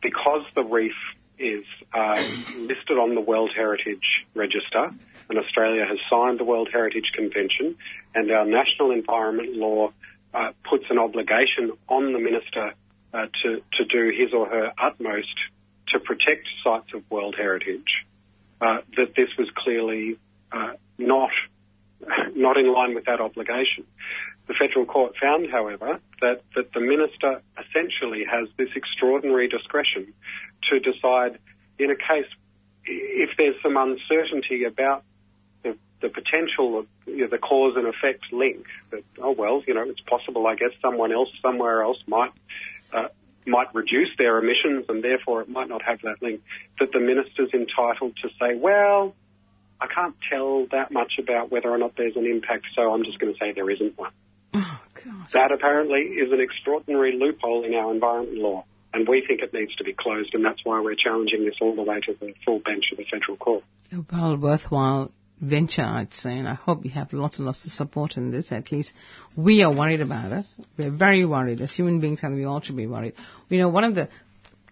because the reef is uh, listed on the World Heritage Register, and Australia has signed the World Heritage Convention, and our national environment law uh, puts an obligation on the minister uh, to to do his or her utmost to protect sites of World Heritage. Uh, that this was clearly uh, not not in line with that obligation. The federal court found, however, that, that the minister essentially has this extraordinary discretion to decide in a case if there's some uncertainty about the, potential of you know, the cause and effect link. That oh well, you know, it's possible. I guess someone else somewhere else might. Uh, might reduce their emissions and therefore it might not have that link, that the minister's entitled to say, well, I can't tell that much about whether or not there's an impact, so I'm just going to say there isn't one. Oh God. That apparently is an extraordinary loophole in our environment law, and we think it needs to be closed, and that's why we're challenging this all the way to the full bench of the federal court. A well worthwhile venture, I'd say, and I hope you have lots and lots of support in this. At least we are worried about it. We're very worried. As human beings, and we all should be worried. You know, one of the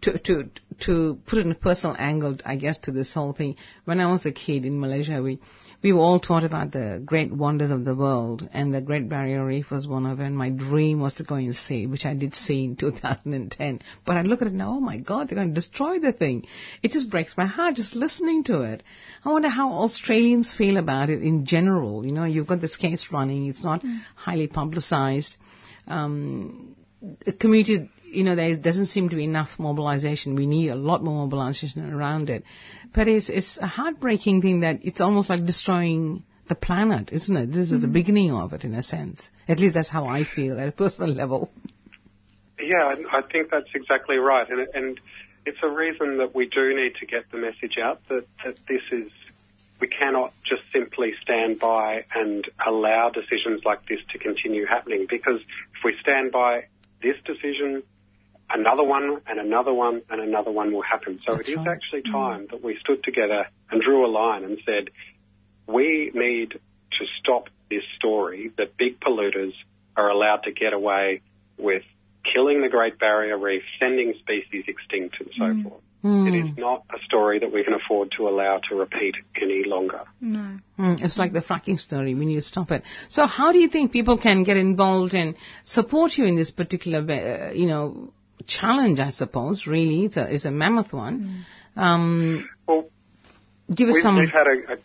to to to put it in a personal angle, I guess, to this whole thing. When I was a kid in Malaysia, we we were all taught about the great wonders of the world, and the Great Barrier Reef was one of them. My dream was to go and see, which I did see in 2010. But I look at it now, oh my God, they're going to destroy the thing. It just breaks my heart just listening to it. I wonder how Australians feel about it in general. You know, you've got this case running; it's not highly publicized. Um, the community, you know, there doesn't seem to be enough mobilization. We need a lot more mobilization around it. But it's, it's a heartbreaking thing that it's almost like destroying the planet, isn't it? This is the mm-hmm. beginning of it, in a sense. At least that's how I feel at a personal level. Yeah, I I think that's exactly right, and, and it's a reason that we do need to get the message out that, that this is we cannot just simply stand by and allow decisions like this to continue happening because if we stand by this decision, another one and another one and another one will happen. So That's it is right. actually time that we stood together and drew a line and said, we need to stop this story that big polluters are allowed to get away with killing the Great Barrier Reef, sending species extinct and so forth. Hmm. It is not a story that we can afford to allow to repeat any longer. No. Mm, it's like the fracking story. We need to stop it. So, how do you think people can get involved and support you in this particular, uh, you know, challenge? I suppose really, it's a, it's a mammoth one. Um, Well, give us we've, some. we've had a, a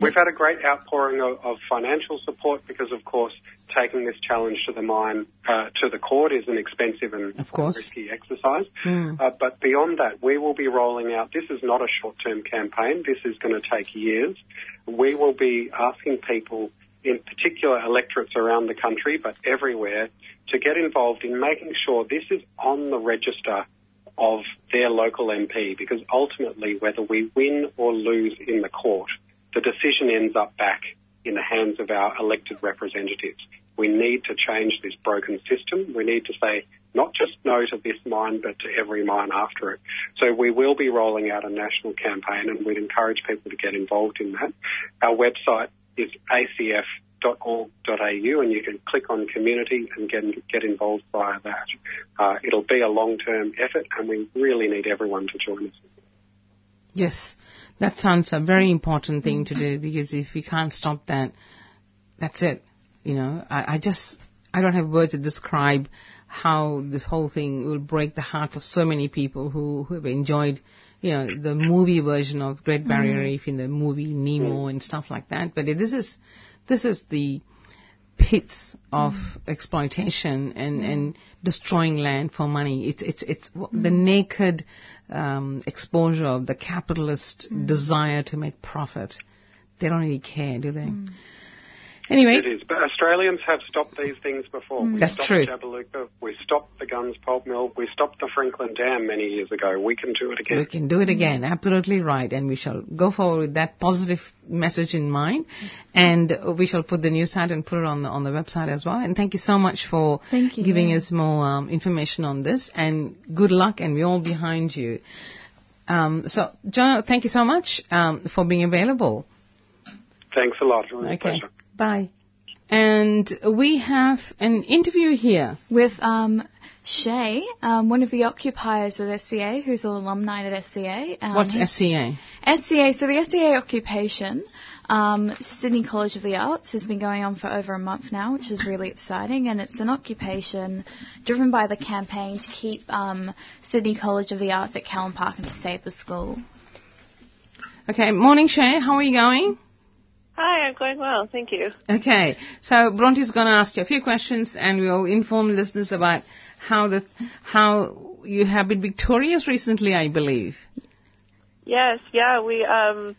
we've had a great outpouring of, of financial support because, of course, taking this challenge to the mine uh, to the court is an expensive and Of course. risky exercise. Mm. Uh, but beyond that, we will be rolling out. This is not a short-term campaign. This is going to take years. We will be asking people, in particular electorates around the country, but everywhere, to get involved in making sure this is on the register of their local MP because ultimately whether we win or lose in the court, the decision ends up back in the hands of our elected representatives. We need to change this broken system. We need to say not just no to this mine, but to every mine after it. So we will be rolling out a national campaign and we'd encourage people to get involved in that. Our website is acf.org.au and you can click on community and get, get involved via that. Uh, it'll be a long-term effort and we really need everyone to join us. Yes, that sounds a very important thing to do because if we can't stop that, that's it. You know, I, I just, I don't have words to describe how this whole thing will break the hearts of so many people who, who have enjoyed, you know, the movie version of Great Barrier Reef in the movie Nemo and stuff like that. But this is, this is the pits of mm. exploitation and, mm. and destroying land for money. It's, it's, it's mm. the naked um, exposure of the capitalist desire to make profit. They don't really care, do they? Anyway, It is. But Australians have stopped these things before. We That's stopped true. Jabiluka. We stopped the Gunns Pulp Mill. We stopped the Franklin Dam many years ago. We can do it again. we can do it again. Absolutely right. And we shall go forward with that positive message in mind. And we shall put the news out and put it on the, on the website as well. And thank you so much for Thank you, giving yeah. us more um, information on this. And good luck. And we're all behind you. Um, so, John, thank you so much um, for being available. Thanks a lot. It was a Okay. pleasure. Bye. And we have an interview here. With um, Shay, um, one of the occupiers of SCA, who's an alumni at SCA. Um, What's SCA? SCA, so the SCA occupation, um, Sydney College of the Arts, has been going on for over a month now, which is really exciting. And it's an occupation driven by the campaign to keep um, Sydney College of the Arts at Callan Park and to save the school. Okay, morning, Shay. How are you going? Hi, I'm going well, thank you. Okay, so Bronte's going to ask you a few questions, and we'll inform listeners about how the how you have been victorious recently, I believe. Yes, yeah, we um,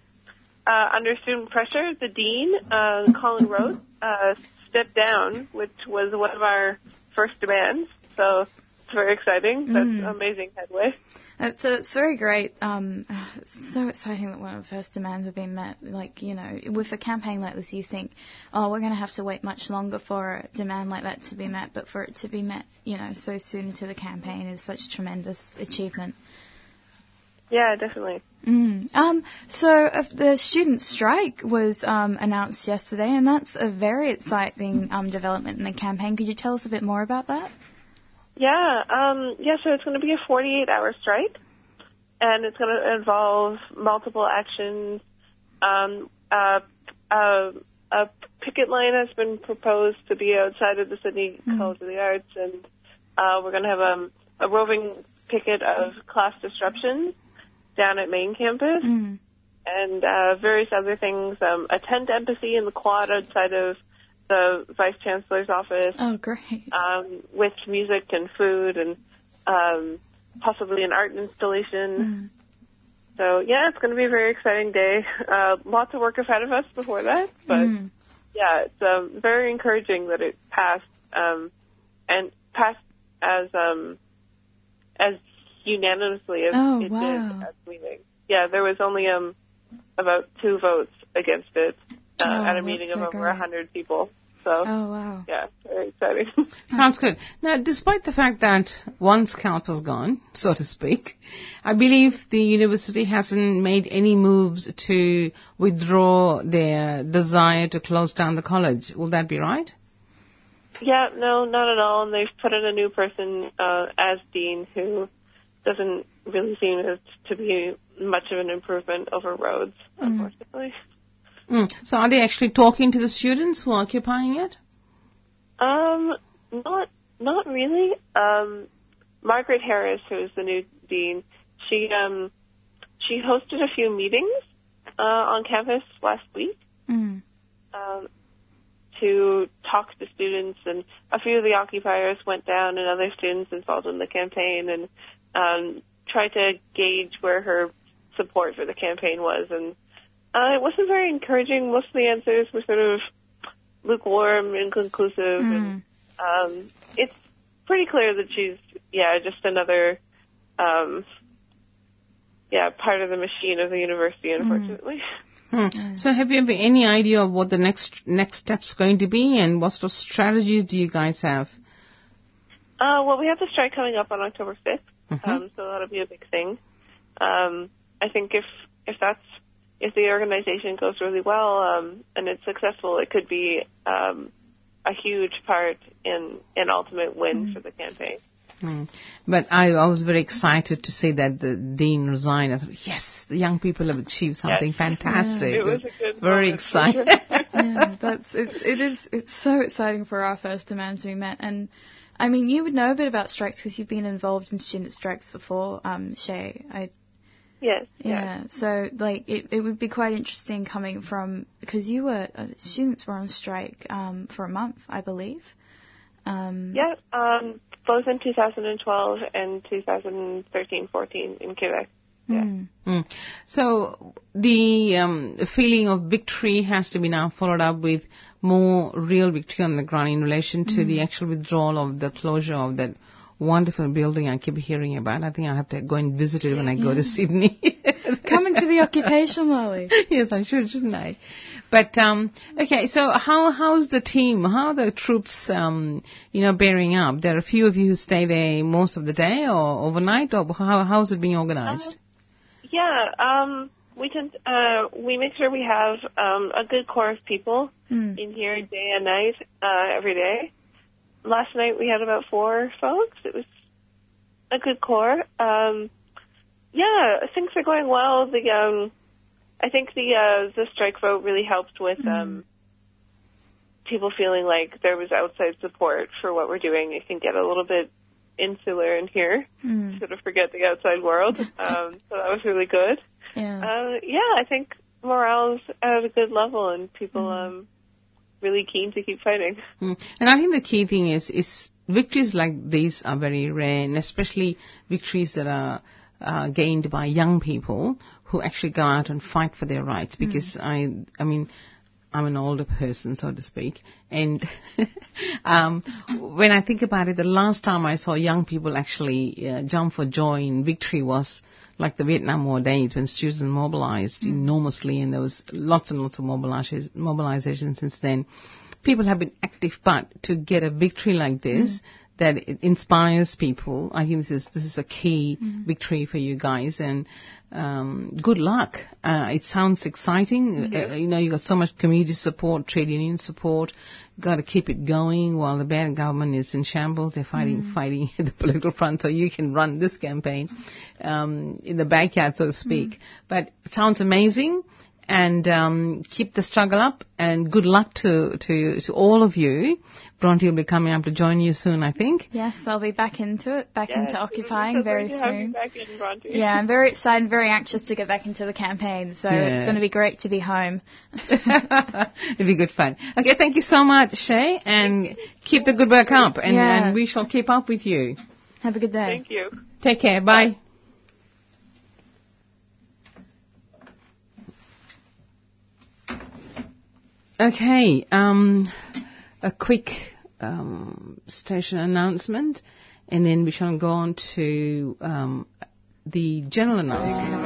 uh, under student pressure, the dean, uh, Colin Rhodes, uh, stepped down, which was one of our first demands. So it's very exciting. That's amazing headway. It's, uh, it's very great. Um, it's so exciting that one of the first demands have been met. Like, you know, with a campaign like this, you think, oh, we're going to have to wait much longer for a demand like that to be met. But for it to be met, you know, so soon into the campaign is such a tremendous achievement. Yeah, definitely. Mm. Um, so uh, the student strike was um, announced yesterday, and that's a very exciting um, development in the campaign. Could you tell us a bit more about that? Yeah, um, yeah. So it's going to be a 48-hour strike, and it's going to involve multiple actions. Um, uh, uh, a picket line has been proposed to be outside of the Sydney College of the Arts, and uh, we're going to have um, a roving picket of class disruption down at main campus, Mm. and uh, various other things. Um, a tent embassy in the quad outside of the vice chancellor's office Oh, great. um, with music and food and um, possibly an art installation. So yeah, it's going to be a very exciting day. Uh, lots of work ahead of us before that, but Mm. yeah, it's um, very encouraging that it passed um, and passed as um, as unanimously as Oh, it wow. did at the meeting. Yeah, there was only um, about two votes against it uh, Oh, at a meeting of so over a hundred people. So Oh, wow. yeah, very exciting. Sounds good. Now, despite the fact that one scalp is gone, so to speak, I believe the university hasn't made any moves to withdraw their desire to close down the college. Will that be right? Yeah, no, not at all. And they've put in a new person uh, as dean who doesn't really seem to be much of an improvement over Rhodes, unfortunately. Mm. So are they actually talking to the students who are occupying it? Um, not not really. Um, Margaret Harris, who is the new dean, she um she hosted a few meetings uh, on campus last week Mm. um, to talk to students, and a few of the occupiers went down, and other students involved in the campaign, and um, tried to gauge where her support for the campaign was, and uh, it wasn't very encouraging. Most of the answers were sort of lukewarm, inconclusive, and um, it's pretty clear that she's yeah just another um, yeah part of the machine of the university, unfortunately. Hmm. So have you have any idea of what the next next step's going to be, and what sort of strategies do you guys have? Uh, well, we have the strike coming up on October 5th, Mhm. um, so that'll be a big thing. Um, I think if if that's if the organization goes really well um, and it's successful, it could be um, a huge part in an ultimate win for the campaign. Hmm. But I, I was very excited to see that the dean resigned. I thought, yes, the young people have achieved something Yes. fantastic. It was a good very exciting. yeah, that's it's it is it's so exciting for our first demands we met, and I mean you would know a bit about strikes because you've been involved in student strikes before, um, Shay. I Yes. yeah, so like it it would be quite interesting coming from because you were uh, students were on strike um for a month, I believe. Um, Yeah. Um, both in 2012 and 2013-14 in Quebec. Yeah. mm, Mm. So the um, feeling of victory has to be now followed up with more real victory on the ground in relation to the actual withdrawal of the closure of that wonderful building I keep hearing about. I think I have to go and visit it when I go to Sydney. Coming to the occupation, Lily. yes, I should, shouldn't I? But um, okay, so how how's the team? How are the troops, um, you know, bearing up? There are a few of you who stay there most of the day or overnight, or how how's it being organized? Yeah, um, we tend uh, we make sure we have um, a good core of people Mm. in here day and night uh, every day. Last night we had about four folks. It was a good core. Um, yeah, things are going well. The um, I think the uh, the strike vote really helped with um, people feeling like there was outside support for what we're doing. It can get a little bit insular in here, Mm. sort of forget the outside world. Um, so that was really good. Yeah. Uh, yeah, I think morale's at a good level and people um really keen to keep fighting. Mm. And I think the key thing is, is victories like these are very rare, and especially victories that are uh, gained by young people who actually go out and fight for their rights. Because I, I mean, I'm an older person, so to speak, and um, when I think about it, the last time I saw young people actually uh, jump for joy in victory was like the Vietnam War days when students mobilized mm. enormously, and there was lots and lots of mobilization, mobilization since then. People have been active, but to get a victory like this mm. That it inspires people, I think this is this is a key victory for you guys, and um, good luck. Uh, it sounds exciting. Uh, you know, you got so much community support, trade union support. Got to keep it going while the bad government is in shambles. They're fighting, fighting at the political front, so you can run this campaign um, in the backyard, so to speak. But it sounds amazing and um, keep the struggle up. And good luck to, to, to all of you. Bronte will be coming up to join you soon, I think. Yes, I'll be back into it, back Yes, into occupying very great to have you soon. back in Yeah, I'm very excited, and very anxious to get back into the campaign. So Yeah. it's going to be great to be home. It'll be good fun. Okay, thank you so much, Shay, and keep the good work up, and, Yeah. and we shall keep up with you. Have a good day. Thank you. Take care. Bye. Okay, um, a quick um, station announcement, and then we shall go on to um, the general announcement.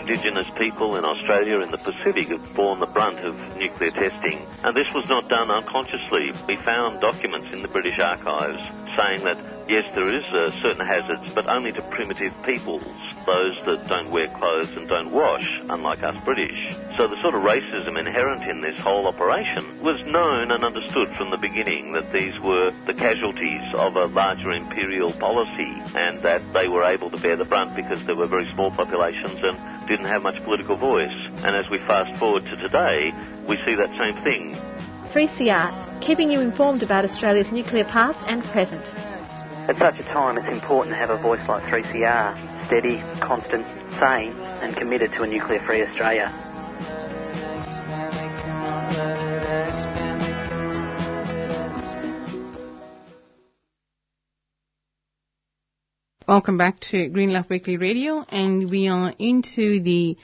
Indigenous people in Australia and the Pacific have borne the brunt of nuclear testing, and this was not done unconsciously. We found documents in the British archives saying that yes, there is uh, certain hazards, but only to primitive peoples. Those that don't wear clothes and don't wash, unlike us British. So the sort of racism inherent in this whole operation was known and understood from the beginning that these were the casualties of a larger imperial policy and that they were able to bear the brunt because they were very small populations and didn't have much political voice. And as we fast forward to today, we see that same thing. 3CR, keeping you informed about Australia's nuclear past and present. At such a time, it's important to have a voice like 3CR, steady, constant, sane, and committed to a nuclear free Australia. Welcome back to Green Left Weekly Radio, and we are into the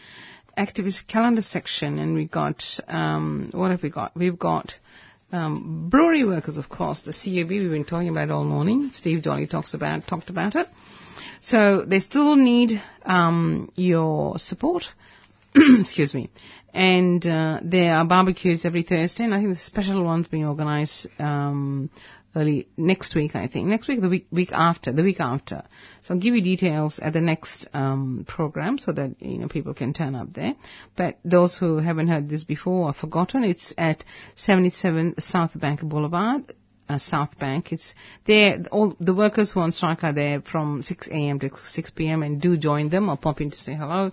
activist calendar section, and we got um, what have we got? We've got um, brewery workers, of course, the CUB. We've been talking about all morning. Steve Dolly talks about talked about it. So they still need um, your support. Excuse me. And uh, there are barbecues every Thursday, and I think the special ones being organised um, early next week, I think. Next week, the week, week after, the week after. So I'll give you details at the next um, program so that you know people can turn up there. But those who haven't heard this before or forgotten, it's at 77 South Bank Boulevard. Uh, South Bank. It's there. All the workers who are on strike are there from 6 a.m. to 6 p.m. and do join them or pop in to say hello,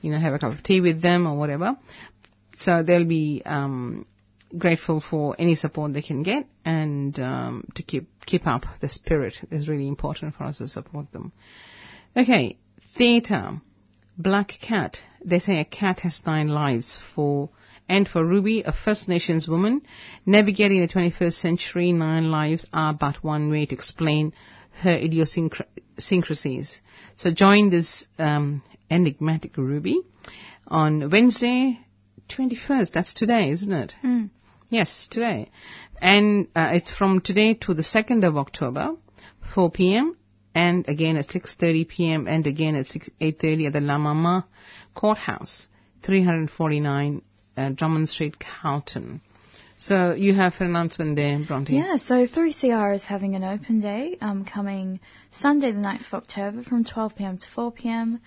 you know, have a cup of tea with them or whatever. So they'll be um, grateful for any support they can get and um, to keep keep up the spirit is really important for us to support them. Okay, theatre. Black Cat. They say a cat has nine lives for and for Ruby, a First Nations woman, navigating the 21st century, nine lives are but one way to explain her idiosyncrasies. So join this um, enigmatic Ruby on Wednesday, 21st. That's today, isn't it? Mm. Yes, today. And uh, it's from today to the 2nd of October, 4 p.m. and again at 6.30 p.m. and again at 6, 8.30 at the La Mama Courthouse, 349 uh, Drummond Street, Carlton. So you have an announcement there, Bronte. Yeah, so 3CR is having an open day um, coming Sunday the 9th of October from 12pm to 4pm.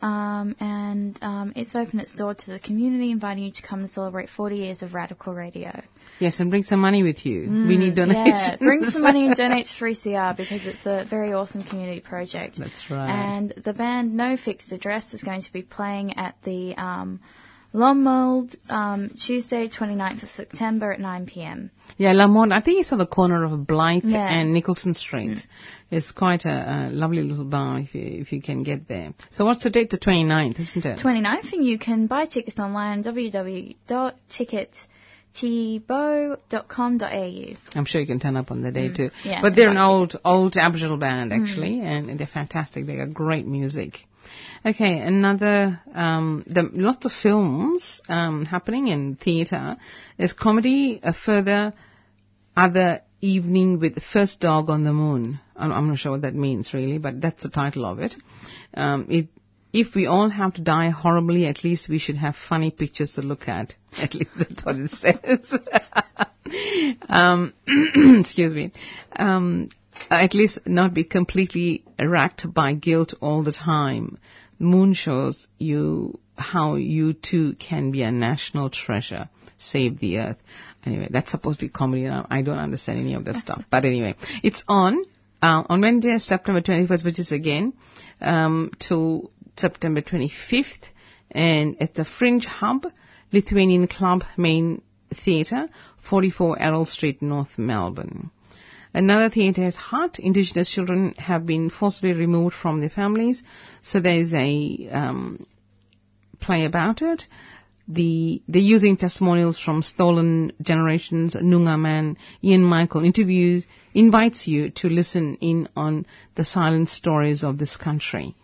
Um, and um, it's open its door to the community, inviting you to come and celebrate 40 years of radical radio. Yes, and bring some money with you. we need donations. Yeah, bring some money and donate to 3CR because it's a very awesome community project. That's right. And the band No Fixed Address is going to be playing at the um, Lomond um, Tuesday, 29th of September at 9 p.m. Yeah, Lomond, I think it's on the corner of Blythe Yeah. and Nicholson Street. It's quite a, a lovely little bar if you, if you can get there. So what's the date? The 29th, isn't it? 29th, and you can buy tickets online www.ticketebo.com.au. I'm sure you can turn up on the day too. Mm. Yeah, but they're an old, old Aboriginal band actually, Mm. and they're fantastic. They got great music. Okay, another, um, the, lots of films, um, happening in theatre. There's comedy, a further other evening with the first dog on the moon. I'm, I'm not sure what that means really, but that's the title of it. Um, it if we all have to die horribly, at least we should have funny pictures to look at. At least that's what it says. um, excuse me. Um, at least not be completely racked by guilt all the time. Moon shows you how you too can be a national treasure. Save the earth. Anyway, that's supposed to be comedy. I don't understand any of that stuff. But anyway, it's on uh, on Wednesday, September 21st, which is again um, till September 25th, and at the Fringe Hub, Lithuanian Club Main Theatre, 44 Errol Street, North Melbourne. Another theatre has Heart. Indigenous children have been forcibly removed from their families, so there is a um, play about it. The they're using testimonials from stolen generations. Noongar man Ian Michael interviews invites you to listen in on the silent stories of this country.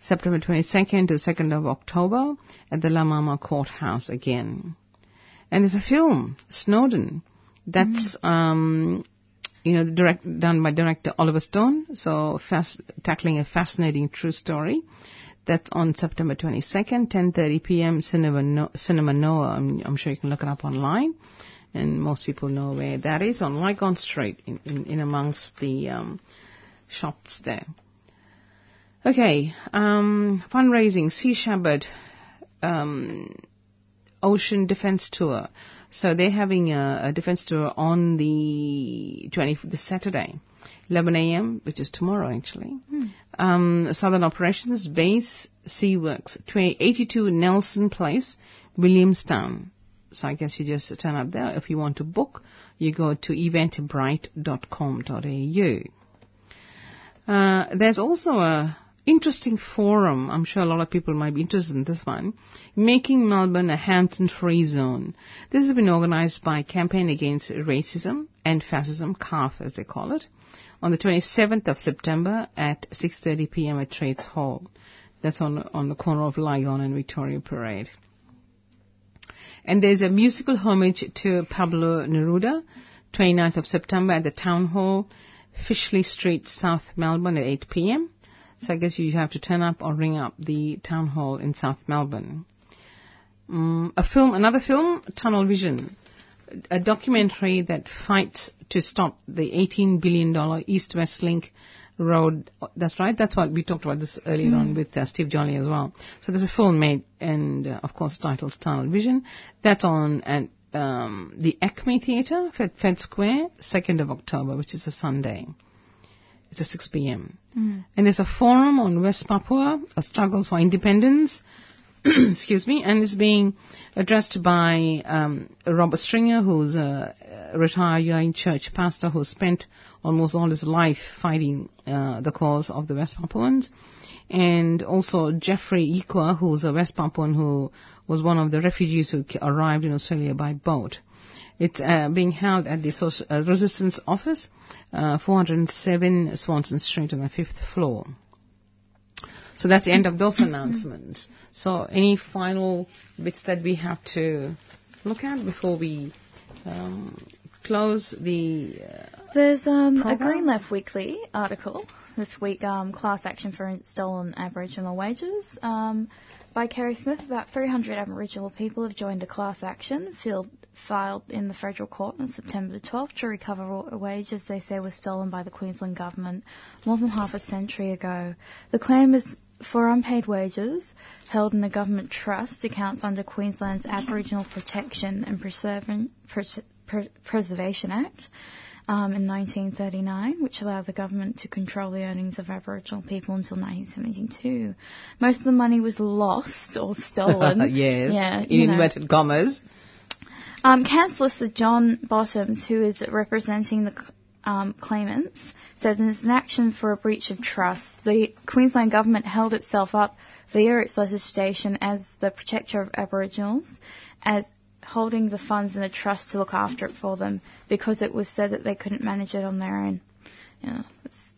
September 22nd to 2nd of October at the La Mama Courthouse again. And there's a film, Snowden, that's um, you know direct, done by director Oliver Stone, so fast, tackling a fascinating true story. That's on September 22nd, 10:30 p.m. Cinema, no- Cinema Nova. I'm, I'm sure you can look it up online, and most people know where that is on Lygon Street, in, in, in amongst the um, shops there. Okay, um, fundraising, Sea Shepherd, um, Ocean Defense Tour. So they're having a, a defense tour on the 20, the Saturday, 11 a.m., which is tomorrow actually. Um, Southern Operations Base Sea Works, 20 82 Nelson Place, Williamstown. So I guess you just turn up there. If you want to book, you go to eventbrite.com.au. Uh, there's also a interesting forum. I'm sure a lot of people might be interested in this one. Making Melbourne a Hanson-free zone. This has been organized by Campaign Against Racism and Fascism, CARF as they call it, on the 27th of September at 6.30 p.m. at Trades Hall. That's on, on the corner of Lygon and Victoria Parade. And there's a musical homage to Pablo Neruda, 29th of September at the Town Hall, Fishley Street, South Melbourne at 8 p.m. So I guess you have to turn up or ring up the town hall in South Melbourne. Um, a film, another film, Tunnel Vision, a documentary that fights to stop the 18 billion dollar East-West Link road. That's right. That's what we talked about this earlier on with uh, Steve Jolly as well. So there's a film made, and uh, of course, titled Tunnel Vision. That's on at um, the ACMI Theatre, Fed, Fed Square, 2nd of October, which is a Sunday. It's at 6 p.m. And there's a forum on West Papua, a struggle for independence, excuse me, and it's being addressed by um, Robert Stringer, who's a retired United Church pastor who spent almost all his life fighting uh, the cause of the West Papuans, and also Jeffrey Ikwa, who's a West Papuan who was one of the refugees who arrived in Australia by boat. It's uh, being held at the Social, uh, Resistance Office, uh, 407 Swanston Street on the fifth floor. So that's the end of those announcements. So any final bits that we have to look at before we um, close the uh, There's um, a Green Left Weekly article this week, um, class action for stolen Aboriginal wages, um, by Kerry Smith. About 300 Aboriginal people have joined a class action fil- filed in the federal court on September 12 to recover wages they say were stolen by the Queensland government more than half a century ago. The claim is for unpaid wages held in the government trust accounts under Queensland's Aboriginal Protection and Pre- Preservation Act um, in 1939, which allowed the government to control the earnings of Aboriginal people until 1972. Most of the money was lost or stolen. yes, Yeah, in you know. inverted commas. Um, Councillor Sir John Bottoms, who is representing the um, claimants, said in an action for a breach of trust, the Queensland government held itself up via its legislation as the protector of Aboriginals, as holding the funds in the trust to look after it for them because it was said that they couldn't manage it on their own. You know,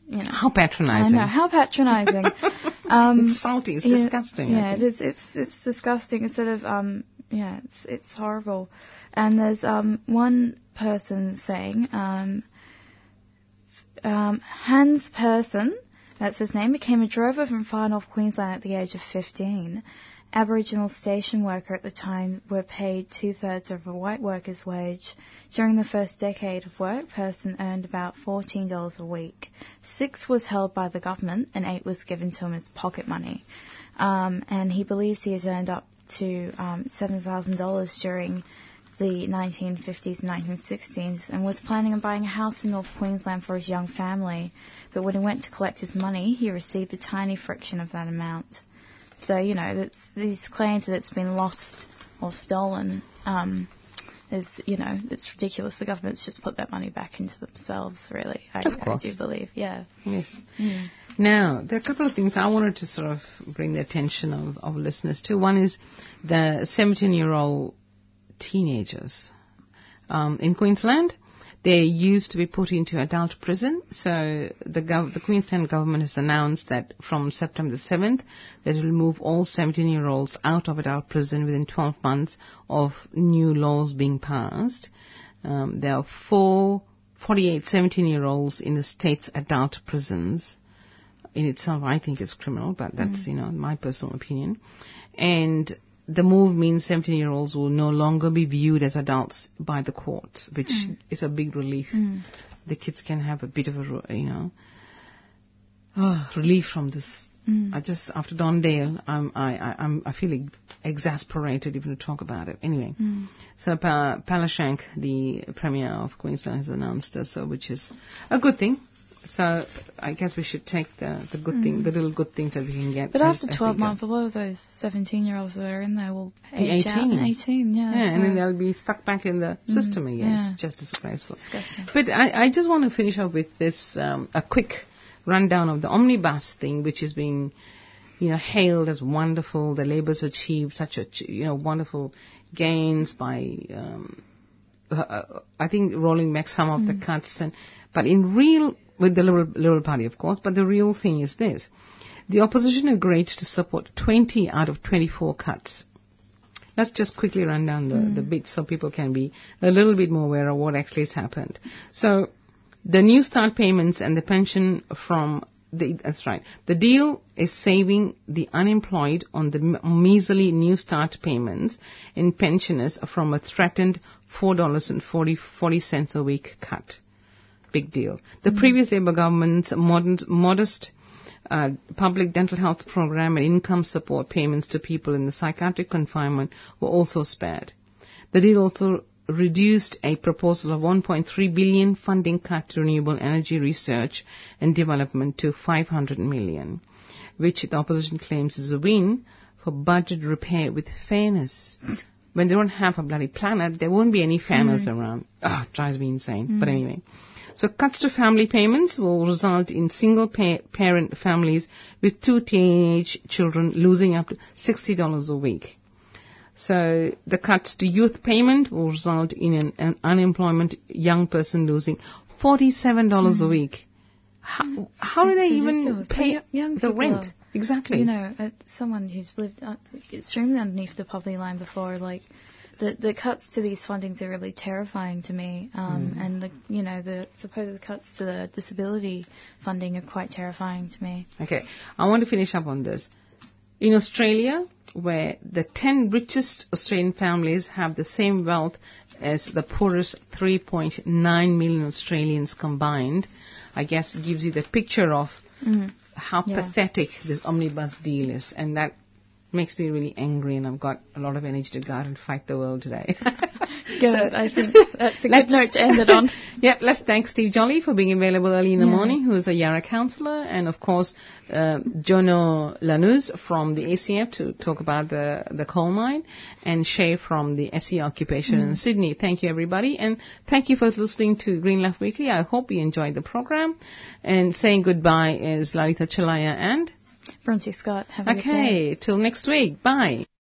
you know. How patronising! I know how patronising. um, It's salty. It's yeah, disgusting. Yeah, it is. It's it's disgusting. Instead of um, yeah, it's it's horrible. And there's um one person saying um, um Hans Pearson, that's his name, became a drover from far north Queensland at the age of 15. Aboriginal station worker at the time were paid two thirds of a white worker's wage. During the first decade of work, Pearson earned about $14 a week. Six was held by the government and eight was given to him as pocket money. Um, and he believes he has earned up to um, $7,000 during the 1950s and 1960s and was planning on buying a house in North Queensland for his young family. But when he went to collect his money, he received a tiny fraction of that amount. So, you know, that's, these claims that it's been lost or stolen um, is, you know, it's ridiculous. The government's just put that money back into themselves, really. I, Of course. I do believe, yeah. Yes. Now, there are a couple of things I wanted to sort of bring the attention of, of listeners to. One is the 17 year old teenagers um, in Queensland. They used to be put into adult prison. So the, gov- the Queensland government has announced that from September the 7th, that it will move all 17 year olds out of adult prison within 12 months of new laws being passed. Um, there are four, 48 17 year olds in the state's adult prisons in itself, I think is criminal, but that's, you know, my personal opinion. And the move means 17 year olds will no longer be viewed as adults by the court, which hmm. is a big relief. Hmm. The kids can have a bit of a, you know, ah, relief from this hmm. I just after Don Dale, I'm, I, I, I'm I feel exasperated even to talk about it. Anyway, so pa- Palaszczuk, the Premier of Queensland, has announced this, so which is a good thing. So I guess we should take the, the good thing, the little good things that we can get. But after 12 months, a lot of those 17 year olds that are in there will Be age out. 18. 18, yeah. Yeah, and then they'll be stuck back in the system again. yeah. It's just disgraceful. disgusting. But I, I just want to finish off with this um, a quick rundown of the omnibus thing, which is being, you know, hailed as wonderful. The Labour's achieved such a you know wonderful gains by, um, uh, uh, I think, rolling back some of the cuts. And but in real, with the Liberal, Liberal Party, of course. But the real thing is this: the opposition agreed to support 20 out of 24 cuts. Let's just quickly run down the, the mm. bits so people can be a little bit more aware of what actually has happened. So, the New Start payments and the pension from the, that's right. The deal is saving the unemployed on the measly New Start payments and pensioners from a threatened $4.40 40 cents a week cut. Big deal. The previous Labour government's modern, modest uh, public dental health program and income support payments to people in the psychiatric confinement were also spared. The deal also reduced a proposal of 1.3 billion funding cut to renewable energy research and development to 500 million, which the opposition claims is a win for budget repair with fairness. When they don't have a bloody planet, there won't be any fairness around. Ah, it drives me insane. But anyway. So cuts to family payments will result in single pa- parent families with two teenage children losing up to $60 a week. So the cuts to youth payment will result in an, an unemployment young person losing $47 a week. How, how do they even pay Young- young the rent? are- Exactly. You know, uh, someone who's lived uh, extremely underneath the poverty line before, like, the, the cuts to these fundings are really terrifying to me. Um, Mm. And, the, you know, the supposed cuts to the disability funding are quite terrifying to me. Okay, I want to finish up on this. In Australia, where the 10 richest Australian families have the same wealth as the poorest 3.9 million Australians combined, I guess gives you the picture of how Yeah. pathetic this omnibus deal is. And that makes me really angry, and I've got a lot of energy to go out and fight the world today. Good. I think that's a good Let's- note to end it on. Yep, let's thank Steve Jolly for being available early in the morning, who is a Yarra councillor, and of course, uh, Jono La Nauze from the ACF to talk about the, the coal mine, and Shay from the SE occupation in Sydney. Thank you, everybody, and thank you for listening to Green Left Weekly. I hope you enjoyed the program. And saying goodbye is Lalita Chalaya and. Francie Scott, have a good day. Okay, till next week. Bye.